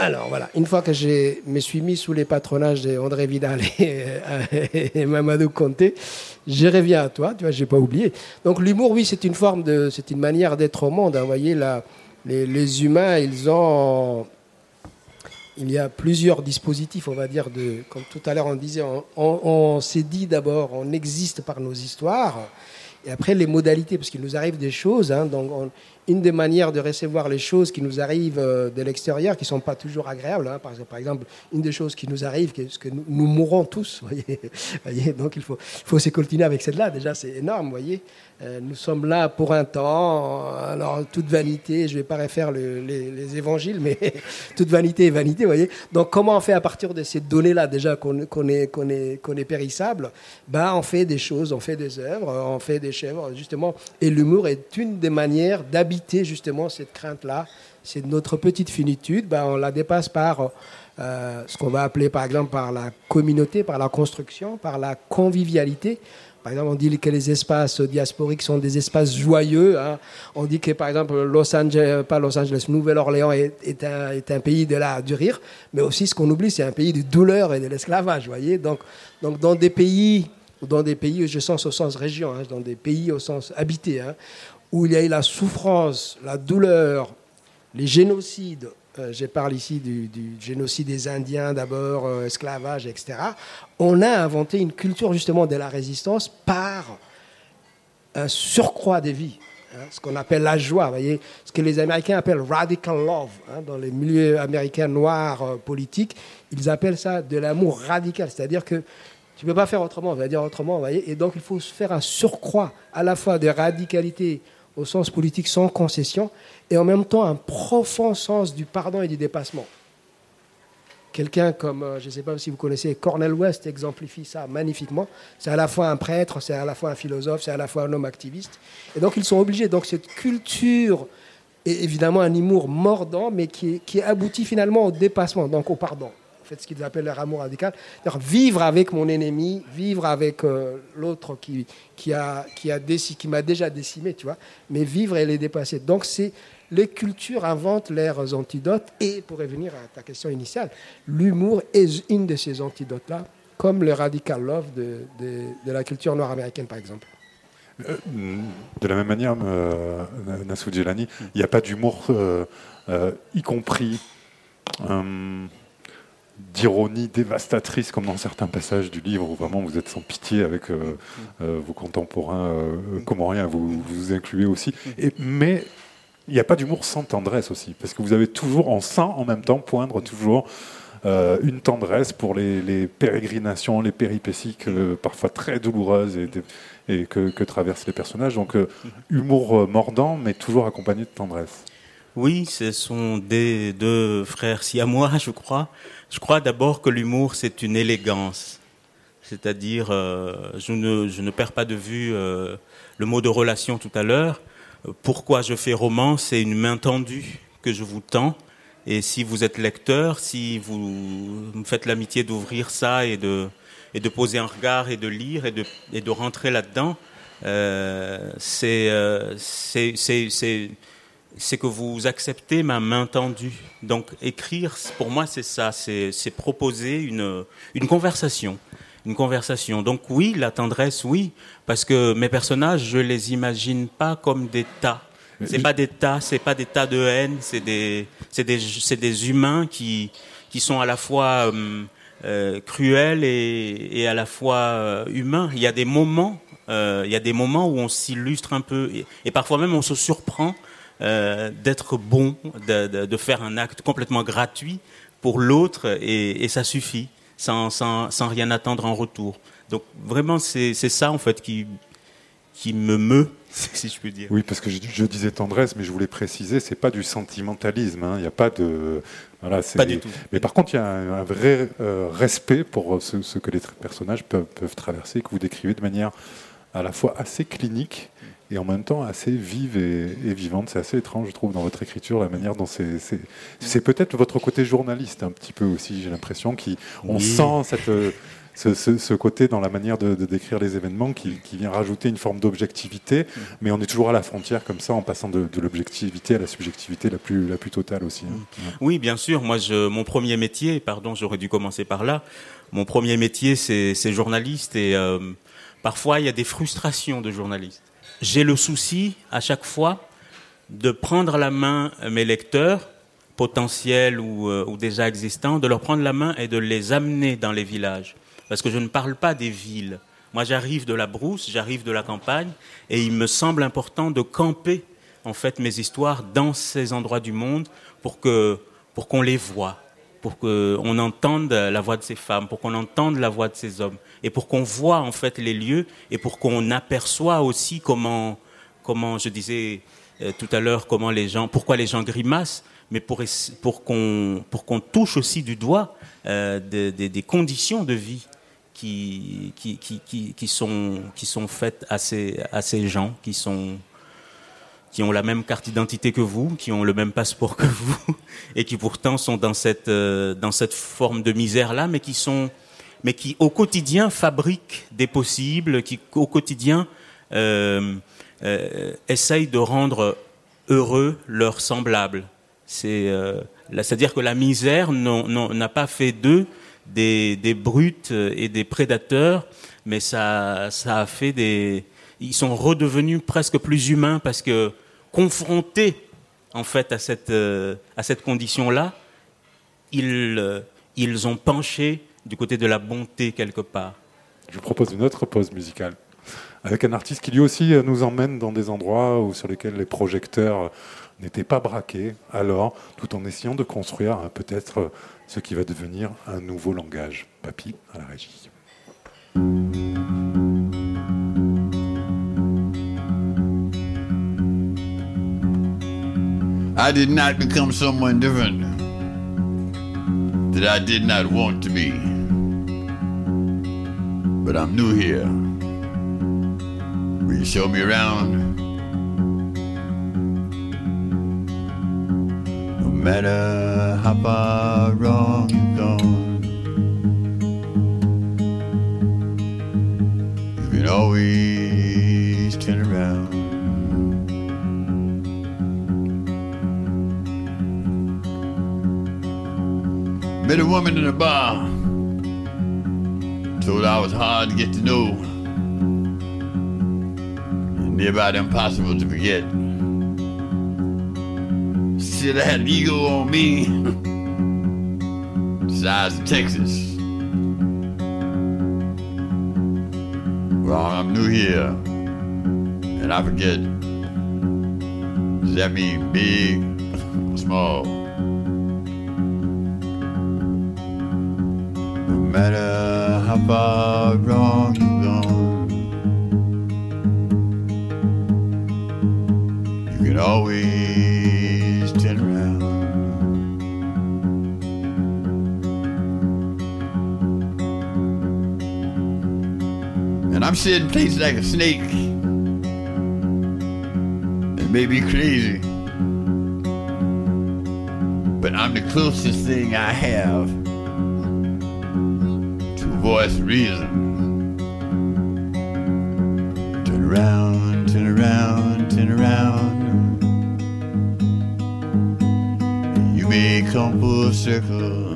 Alors voilà, une fois que je me suis mis sous les patronages d'André Vidal et, Mamadou Conté, je reviens à toi, tu vois, j'ai pas oublié. Donc l'humour, oui, c'est une forme de, c'est une manière d'être au monde. Hein. voyez, là, les, les humains, ils ont il y a plusieurs dispositifs, on va dire, comme tout à l'heure on disait, on, s'est dit d'abord, on existe par nos histoires, et après les modalités, parce qu'il nous arrive des choses, hein, donc une des manières de recevoir les choses qui nous arrivent euh, de l'extérieur, qui ne sont pas toujours agréables. Hein. Par, exemple, une des choses qui nous arrive, c'est que nous, mourrons tous. Voyez, donc il faut, faut se avec celle-là. Déjà, c'est énorme. Voyez euh, nous sommes là pour un temps. Alors, toute vanité, je ne vais pas refaire les, évangiles, mais toute vanité est vanité. Voyez donc, comment on fait à partir de ces données-là, déjà qu'on est, qu'on est, qu'on est périssable? Ben, On fait des choses, on fait des œuvres, on fait des chèvres, justement. Et l'humour est une des manières d'habiter justement cette crainte-là, c'est notre petite finitude, ben, on la dépasse par euh, ce qu'on va appeler par exemple par la communauté, par la construction, par la convivialité. Par exemple, on dit que les espaces diasporiques sont des espaces joyeux. Hein. On dit que, par exemple, Los Angeles, pas Los Angeles, Nouvelle-Orléans est, un, est, un, pays de la, du rire, mais aussi ce qu'on oublie, c'est un pays de douleur et de l'esclavage. voyez donc, donc, dans des pays, dans des pays, je sens au sens région, hein, dans des pays au sens habité, hein, où il y a eu la souffrance, la douleur, les génocides, euh, je parle ici du, génocide des Indiens d'abord, euh, esclavage, etc., on a inventé une culture justement de la résistance par un surcroît des vies. Hein, ce qu'on appelle la joie, voyez, ce que les Américains appellent radical love, hein, dans les milieux américains noirs euh, politiques, ils appellent ça de l'amour radical, c'est-à-dire que tu ne peux pas faire autrement, on va dire autrement, voyez, et donc il faut faire un surcroît à la fois de radicalité au sens politique sans concession, et en même temps un profond sens du pardon et du dépassement. Quelqu'un comme, euh, je ne sais pas si vous connaissez, Cornel West exemplifie ça magnifiquement. C'est à la fois un prêtre, c'est à la fois un philosophe, c'est à la fois un homme activiste. Et donc ils sont obligés. Donc cette culture est évidemment un humour mordant, mais qui, qui aboutit finalement au dépassement, donc au pardon fait ce qu'ils appellent leur amour radical. Vivre avec mon ennemi, vivre avec euh, l'autre qui, m'a déjà décimé, tu vois, mais vivre et les dépasser. Donc, c'est les cultures inventent leurs antidotes. Et pour revenir à ta question initiale, l'humour est une de ces antidotes-là, comme le radical love de, de, la culture noire américaine, par exemple. Euh, de la même manière, euh, Nassou il n'y a pas d'humour, y compris d'ironie dévastatrice, comme dans certains passages du livre où vraiment vous êtes sans pitié avec euh, euh, vos contemporains euh, comoriens, vous vous incluez aussi. Mais il n'y a pas d'humour sans tendresse aussi, parce que vous avez toujours, on sent en même temps poindre toujours euh, une tendresse pour les, pérégrinations, les péripéties que, parfois très douloureuses et, que, que traversent les personnages. Donc humour mordant, mais toujours accompagné de tendresse. Oui, ce sont des deux frères siamois, je crois. Je crois d'abord que l'humour, c'est une élégance. C'est-à-dire, euh, je, ne, je ne perds pas de vue euh, le mot de relation tout à l'heure. Pourquoi je fais roman C'est une main tendue que je vous tends. Et si vous êtes lecteur, si vous me faites l'amitié d'ouvrir ça et de, et de poser un regard et de lire et de, et de rentrer là-dedans, euh, c'est euh, c'est- que vous acceptez ma main tendue. Donc écrire, pour moi, c'est ça, c'est proposer une, une conversation. Une conversation. Donc oui, la tendresse, oui, parce que mes personnages, je les imagine pas comme des tas. C'est pas des tas, c'est pas des tas de haine, c'est des, c'est des, c'est des humains qui, qui sont à la fois euh, euh, cruels et, et à la fois euh, humains. Il y a des moments, euh, il y a des moments où on s'illustre un peu et parfois même on se surprend euh, d'être bon, de, de, de faire un acte complètement gratuit pour l'autre et, et ça suffit, sans, sans, sans rien attendre en retour. Donc vraiment, c'est ça en fait qui, qui me meut, si je puis dire. Oui, parce que je, je disais tendresse, mais je voulais préciser, c'est pas du sentimentalisme. hein. Il n'y a pas de. Voilà, Pas du tout. Mais par contre, il y a un, un vrai euh, respect pour ce, ce que les personnages peuvent, peuvent traverser, que vous décrivez de manière à la fois assez clinique et en même temps assez vive et, et vivante. C'est assez étrange, je trouve, dans votre écriture, la manière dont c'est. C'est c'est peut-être votre côté journaliste, un petit peu aussi, j'ai l'impression, qui on Oui. sent cette. euh, Ce, ce- ce côté dans la manière de, de décrire les événements qui, qui vient rajouter une forme d'objectivité, mais on est toujours à la frontière comme ça en passant de, de l'objectivité à la subjectivité la plus, la plus totale aussi. hein. Oui, bien sûr. Moi, je, mon premier métier, pardon, j'aurais dû commencer par là. Mon premier métier, c'est c'est journaliste et euh, parfois il y a des frustrations de journaliste. J'ai le souci à chaque fois de prendre la main mes lecteurs potentiels ou, euh, ou déjà existants, de leur prendre la main et de les amener dans les villages. Parce que je ne parle pas des villes. Moi, j'arrive de la brousse, j'arrive de la campagne, et il me semble important de camper en fait mes histoires dans ces endroits du monde pour pour qu'on les voit, pour qu'on entende la voix de ces femmes, pour qu'on entende la voix de ces hommes, et pour qu'on voit en fait les lieux, et pour qu'on aperçoit aussi comment comment je disais euh, tout à l'heure comment les gens pourquoi les gens grimacent, mais pour pour qu'on touche aussi du doigt euh, des, des- conditions de vie qui, qui, qui, qui, qui sont, qui sont faites à ces, à ces gens qui, sont, qui ont la même carte d'identité que vous, qui ont le même passeport que vous, et qui pourtant sont dans cette, euh, dans cette forme de misère-là, mais qui sont mais qui au quotidien fabriquent des possibles, qui au quotidien euh, euh, essayent de rendre heureux leurs semblables. Euh, c'est-à-dire que la misère n'a pas fait d'eux des, des brutes et des prédateurs, mais ça, ça a fait des. Ils sont redevenus presque plus humains parce que confrontés en fait à cette, euh, à cette condition-là, ils, ils ont penché du côté de la bonté quelque part. Je vous propose une autre pause musicale avec un artiste qui lui aussi euh, nous emmène dans des endroits où, sur lesquels les projecteurs euh, n'étaient pas braqués, alors tout en essayant de construire euh, peut-être euh, ce qui va devenir un nouveau langage. Papy à la régie. I did not become someone different that I did not want to be. But I'm new here. Will you show me around? No matter how far wrong you've gone, you can always turn around. Met a woman in a bar. Her I was hard to get to know. And about impossible to forget. She I had an ego on me. size of Texas. Well, I'm new here, and I forget. Does that mean big or small? No matter far wrong you've gone, you can always turn around. And I'm sitting places like a snake. It may be crazy, but I'm the closest thing I have voice reason. Turn around, turn around, turn around. You may come full circle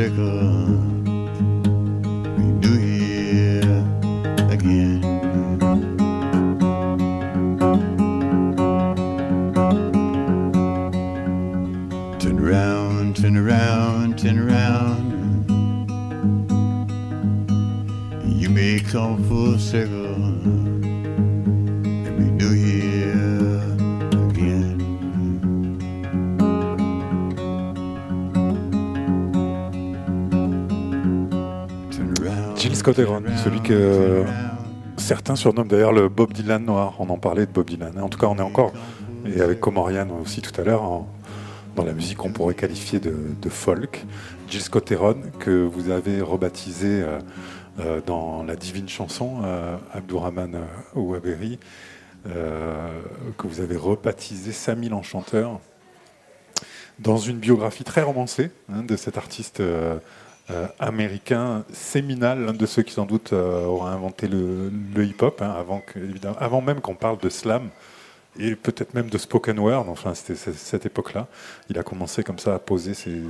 这个 Scott Heron, celui que certains surnomment d'ailleurs le Bob Dylan noir. On en parlait de Bob Dylan. En tout cas, on est encore, et avec Comorian aussi tout à l'heure, dans la musique qu'on pourrait qualifier de, de folk. Gilles Scott Heron, que vous avez rebaptisé euh, euh, dans la divine chanson, euh, Abdourahman Ouaberi, euh, que vous avez rebaptisé Samy l'Enchanteur, dans une biographie très romancée hein, de cet artiste euh, américain séminal, l'un de ceux qui sans doute euh, aura inventé le, hip-hop, hein, avant, même qu'on parle de slam et peut-être même de spoken word. Enfin, c'était cette époque-là. Il a commencé comme ça à poser ses,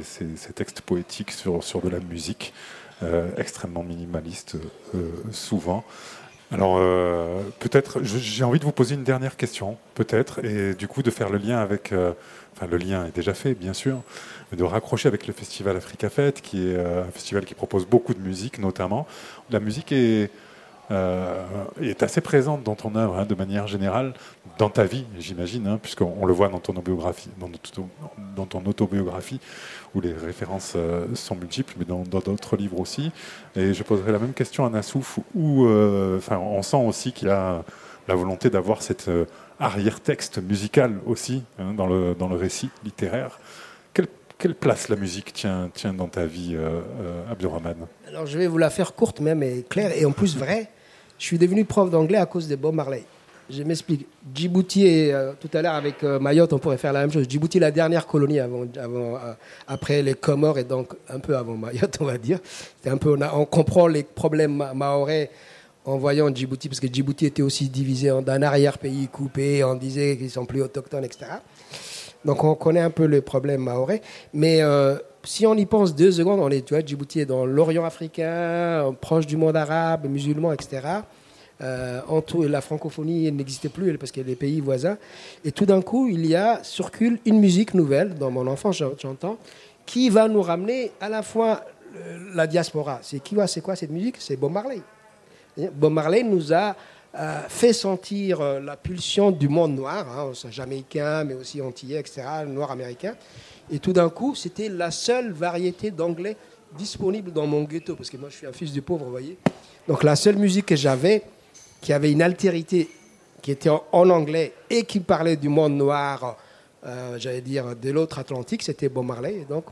textes poétiques sur, de la musique, euh, extrêmement minimaliste, euh, souvent. Alors, peut-être, j'ai envie de vous poser une dernière question, peut-être, et du coup de faire le lien avec, enfin le lien est déjà fait, bien sûr, de raccrocher avec le festival Africa Fête, qui est euh, un festival qui propose beaucoup de musique, notamment. La musique est, euh, est assez présente dans ton œuvre, hein, de manière générale, dans ta vie, j'imagine, hein, puisqu'on on le voit dans ton autobiographie, dans, autobiographie, où les références euh, sont multiples, mais dans d'autres livres aussi. Et je poserai la même question à Nassouf, où euh, on sent aussi qu'il a la volonté d'avoir cet arrière-texte musical aussi hein, dans, le, dans le récit littéraire. Quelle, place la musique tient, tient dans ta vie, euh, euh, Abdurrahman? Alors je vais vous la faire courte même et claire et en plus vraie. Je suis devenu prof d'anglais à cause de Bob Marley. Je m'explique. Djibouti et euh, tout à l'heure avec euh, Mayotte, on pourrait faire la même chose. Djibouti, la dernière colonie avant, avant, après les Comores et donc un peu avant Mayotte, on va dire. Un peu, on, comprend les problèmes ma- mahorais en voyant Djibouti parce que Djibouti était aussi divisé en d'un arrière-pays coupé. On disait qu'ils sont plus autochtones, etc. Donc on connaît un peu les problèmes mahorais. Mais euh, si on y pense deux secondes, on est, tu vois, Djibouti est dans l'Orient africain, proche du monde arabe, musulman, etc. Euh, la francophonie n'existait plus parce qu'il y a des pays voisins. Et tout d'un coup, il y a, circule une musique nouvelle, dans mon enfance j'en- j'entends, qui va nous ramener à la fois la diaspora. C'est qui c'est quoi cette musique? C'est Bob Marley. Bob Marley nous a fait sentir euh, la pulsion du monde noir, hein, jamaïcain, mais aussi antillais, etc., noir américain. Et tout d'un coup, c'était la seule variété d'anglais disponible dans mon ghetto, parce que moi, je suis un fils du pauvre, vous voyez. Donc, la seule musique que j'avais, qui avait une altérité, qui était en, anglais et qui parlait du monde noir, euh, j'allais dire, de l'autre Atlantique, c'était Bob Marley. Et donc,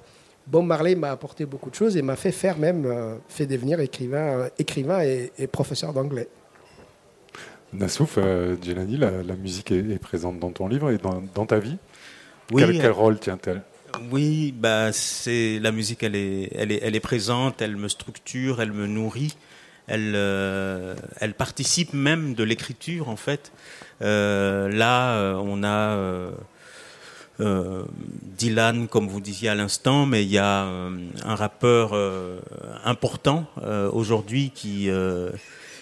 Bob Marley m'a apporté beaucoup de choses et m'a fait faire même, euh, fait devenir écrivain, écrivain et professeur d'anglais. Nassouf, euh, Djelani, la, la musique est, est présente dans ton livre et dans, dans ta vie Oui, quel, quel euh, rôle tient-elle? Oui, bah c'est la musique, elle est, elle est, elle est présente, elle me structure, elle me nourrit, elle, euh, elle participe même de l'écriture en fait. Euh, là, euh, on a Dylan, comme vous disiez à l'instant, mais il y a un rappeur important aujourd'hui qui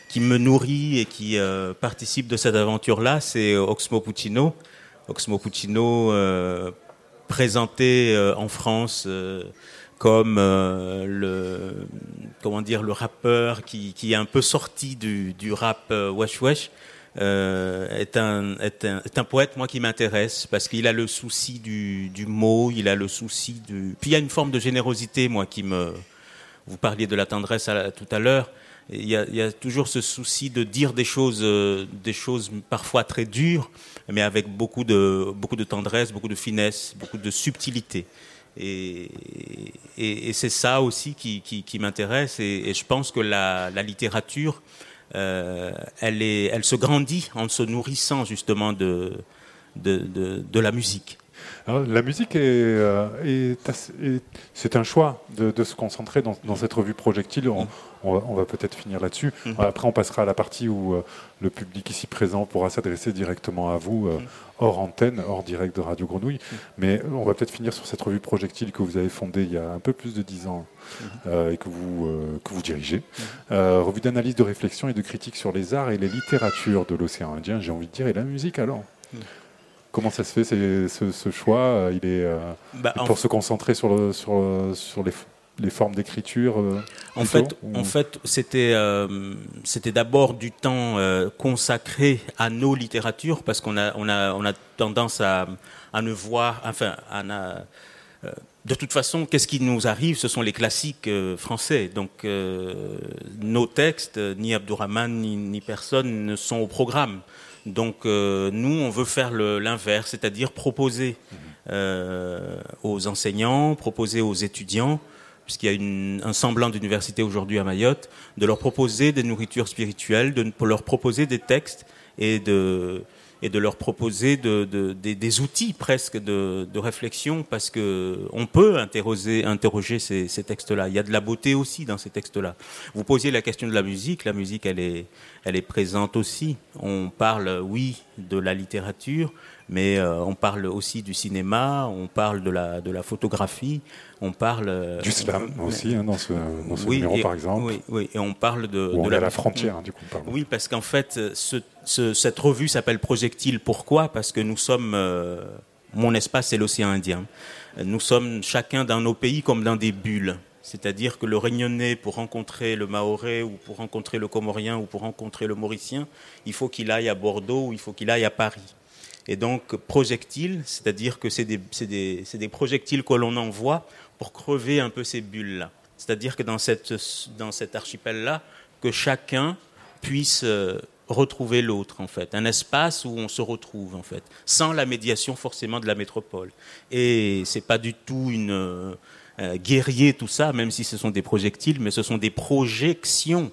qui me nourrit et qui euh, participe de cette aventure-là, c'est Oxmo Puccino. Oxmo Puccino, euh, présenté euh, en France euh, comme euh, le comment dire le rappeur qui, qui est un peu sorti du, du rap euh, wesh euh, est, un, est, un, est un poète moi qui m'intéresse parce qu'il a le souci du, du mot, il a le souci du puis il y a une forme de générosité moi qui me vous parliez de la tendresse tout à l'heure il y, a, toujours ce souci de dire des choses, euh, des choses parfois très dures, mais avec beaucoup de, beaucoup de tendresse, beaucoup de finesse, beaucoup de subtilité. Et, c'est ça aussi qui, m'intéresse. Et, je pense que la, littérature, euh, elle, est, se grandit en se nourrissant justement de, de, la musique. La musique est, euh, est, assez- est- c'est un choix de, se concentrer dans, cette revue projectile. On va, peut-être finir là-dessus. Mhm. Après, on passera à la partie où euh, le public ici présent pourra s'adresser directement à vous, euh, hors antenne, hors direct de Radio Grenouille. Mais euh, on va peut-être finir sur cette revue projectile que vous avez fondée il y a un peu plus de dix ans euh, et que vous, euh, que vous dirigez. Euh, revue d'analyse, de réflexion et de critique sur les arts et les littératures de l'océan Indien, j'ai envie de dire, et la musique alors Comment ça se fait c'est- ce, ce choix euh, Il est euh, Bah, en pour se concentrer sur, le, sur, euh, sur les, les formes d'écriture euh, En fait, ou- en fait, c'était euh, c'était d'abord du temps euh, consacré à nos littératures parce qu'on a on a on a tendance à à ne voir enfin à de toute façon, qu'est-ce qui nous arrive? Ce sont les classiques français. Donc, nos textes, ni Abdourahman, ni, ni personne, ne sont au programme. Donc, nous, on veut faire l'inverse, c'est-à-dire proposer euh, aux enseignants, proposer aux étudiants, puisqu'il y a un semblant d'université aujourd'hui à Mayotte, de leur proposer des nourritures spirituelles, de leur proposer des textes et de, leur proposer de, de- des, outils presque de, réflexion, parce que on peut interroger, ces, textes-là. Il y a de la beauté aussi dans ces textes-là. Vous posiez la question de la musique. La musique, elle est présente aussi. On parle, oui, de la littérature, mais euh, on parle aussi du cinéma, on parle de la, de la photographie, on parle euh, du slam aussi, hein, dans ce, dans ce oui, numéro et, par exemple, Oui, oui, et on parle de, où on de est à la frontière, hein, du coup. pardon. Oui, parce qu'en fait, ce, ce- cette revue s'appelle Projectile. Pourquoi? Parce que nous sommes. euh, mon espace, c'est l'océan Indien. Nous sommes chacun dans nos pays comme dans des bulles. C'est-à-dire que le Réunionnais, pour rencontrer le Maoré, ou pour rencontrer le Comorien, ou pour rencontrer le Mauricien, il faut qu'il aille à Bordeaux ou il faut qu'il aille à Paris. Et donc, projectile, c'est-à-dire que c'est des, projectiles que l'on envoie pour crever un peu ces bulles-là. C'est-à-dire que dans, dans cet archipel-là, que chacun puisse euh, retrouver l'autre, en fait. Un espace où on se retrouve, en fait, sans la médiation forcément de la métropole. Et c'est pas du tout une euh, euh, guerrier tout ça, même si ce sont des projectiles, mais ce sont des projections.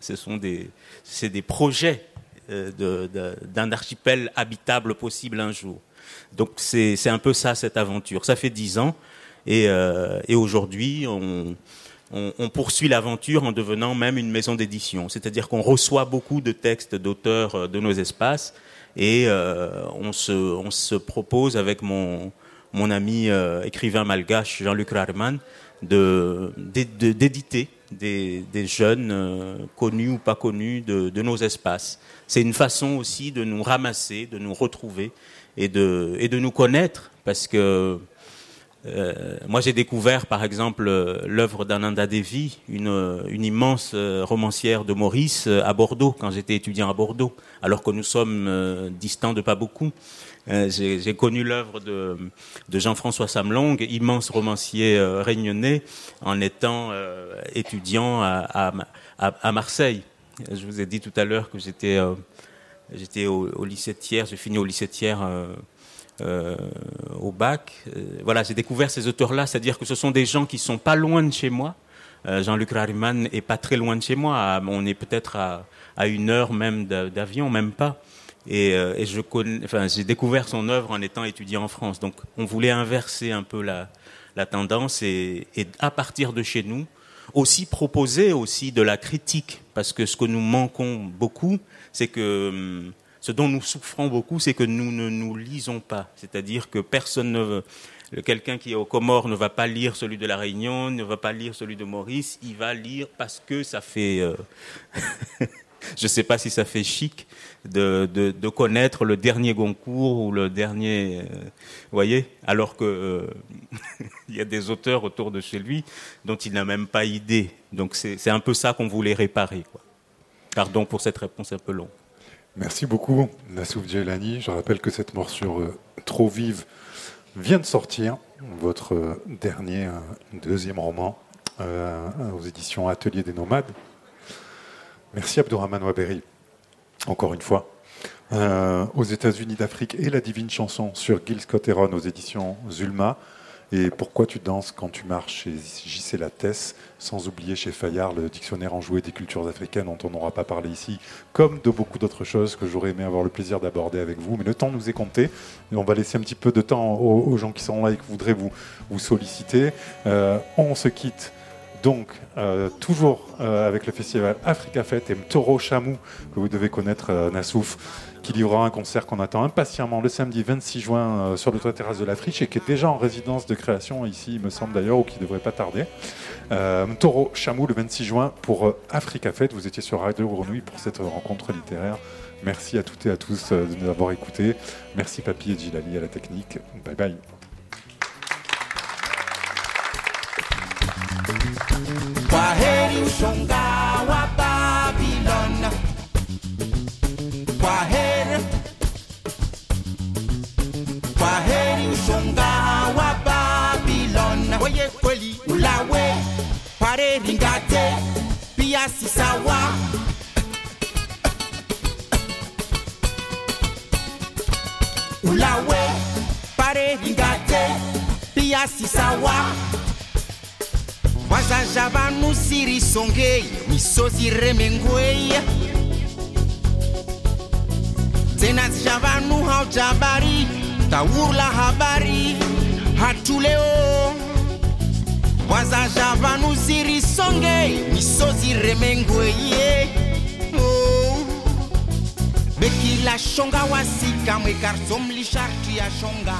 Ce sont des, c'est des projets euh, d'un archipel habitable possible un jour. Donc c'est un peu ça cette aventure. Ça fait dix ans et, euh, et aujourd'hui on, on, poursuit l'aventure en devenant même une maison d'édition. C'est-à-dire qu'on reçoit beaucoup de textes d'auteurs euh, de nos espaces et on, se, on se propose avec mon, mon ami euh, écrivain malgache Jean-Luc Rarman de- d'é- de- d'éditer des, jeunes euh, connus ou pas connus de, nos espaces. C'est une façon aussi de nous ramasser, de nous retrouver et de, et de nous connaître parce que euh, moi, j'ai découvert, par exemple, l'œuvre d'Ananda Devi, une, une immense romancière de Maurice, à Bordeaux, quand j'étais étudiant à Bordeaux, alors que nous sommes distants de pas beaucoup. Euh, j'ai connu l'œuvre de, de Jean-François Samlong, immense romancier euh, réunionnais, en étant euh, étudiant à, à, à, Marseille. Je vous ai dit tout à l'heure que j'étais j'étais au, au lycée Thiers, j'ai fini au lycée Thiers euh, euh, au bac. Voilà, j'ai découvert ces auteurs-là, c'est-à-dire que ce sont des gens qui sont pas loin de chez moi. Jean-Luc Rariman est pas très loin de chez moi. On est peut-être à, à une heure même d'a- d'avion, même pas. Et, euh, et je j'ai découvert son œuvre en étant étudiant en France. Donc, on voulait inverser un peu la, la tendance et, et à partir de chez nous, aussi proposer aussi de la critique, parce que ce que nous manquons beaucoup, c'est que hum, Ce dont nous souffrons beaucoup, c'est que nous ne nous lisons pas. C'est-à-dire que personne ne veut. Quelqu'un qui est aux Comores ne va pas lire celui de la Réunion, ne va pas lire celui de Maurice, il va lire parce que ça fait... euh, je ne sais pas si ça fait chic de, connaître le dernier Goncourt ou le dernier... euh, vous voyez Alors que euh, il y a des auteurs autour de chez lui dont il n'a même pas idée. Donc c'est un peu ça qu'on voulait réparer. Pardon pour cette réponse un peu longue. Merci beaucoup, Nassouf Djelani. Je rappelle que cette morsure euh, trop vive vient de sortir, votre euh, dernier, euh, deuxième roman, euh, aux éditions Atelier des Nomades. Merci Abdourahman Waberi, encore une fois. Euh, aux États-Unis d'Afrique et la divine chanson sur Gil Scott Heron aux éditions Zulma. Et Pourquoi tu danses quand tu marches? Chez J.C. Lattès, sans oublier chez Fayard le dictionnaire enjoué des cultures africaines dont on n'aura pas parlé ici, comme de beaucoup d'autres choses que j'aurais aimé avoir le plaisir d'aborder avec vous. Mais le temps nous est compté on va laisser un petit peu de temps aux, aux gens qui sont là et qui voudraient vous, vous solliciter. Euh, on se quitte donc, euh, toujours euh, avec le festival Africa Fête et Mtoro Chamou, que vous devez connaître, euh, Nassouf, qui livrera un concert qu'on attend impatiemment le samedi 26 juin sur le toit terrasse de la Friche et qui est déjà en résidence de création ici, il me semble d'ailleurs, ou qui ne devrait pas tarder. Mtoro Chamou le 26 juin pour Africa Fête. Vous étiez sur Radio Grenouille pour cette rencontre littéraire. Merci à toutes et à tous de nous avoir écoutés. Merci Papy et Gilali à la technique. Bye bye. Kwaheri ushonga wa Babylon. Kwaheri. Kwaheri ushonga wa Babylon. Weye kweli ulawe. Pare ringate. Pia si sawa. Ulawe. Pare ringate. Pia si Wazaja bamusiri songe misozi remengwe tena zijavanu haujabari taurla habari hatu leo wazaja vanuziri songe misozi remengwe oh. bekila shonga wasika mwekarso mlisharti ya shonga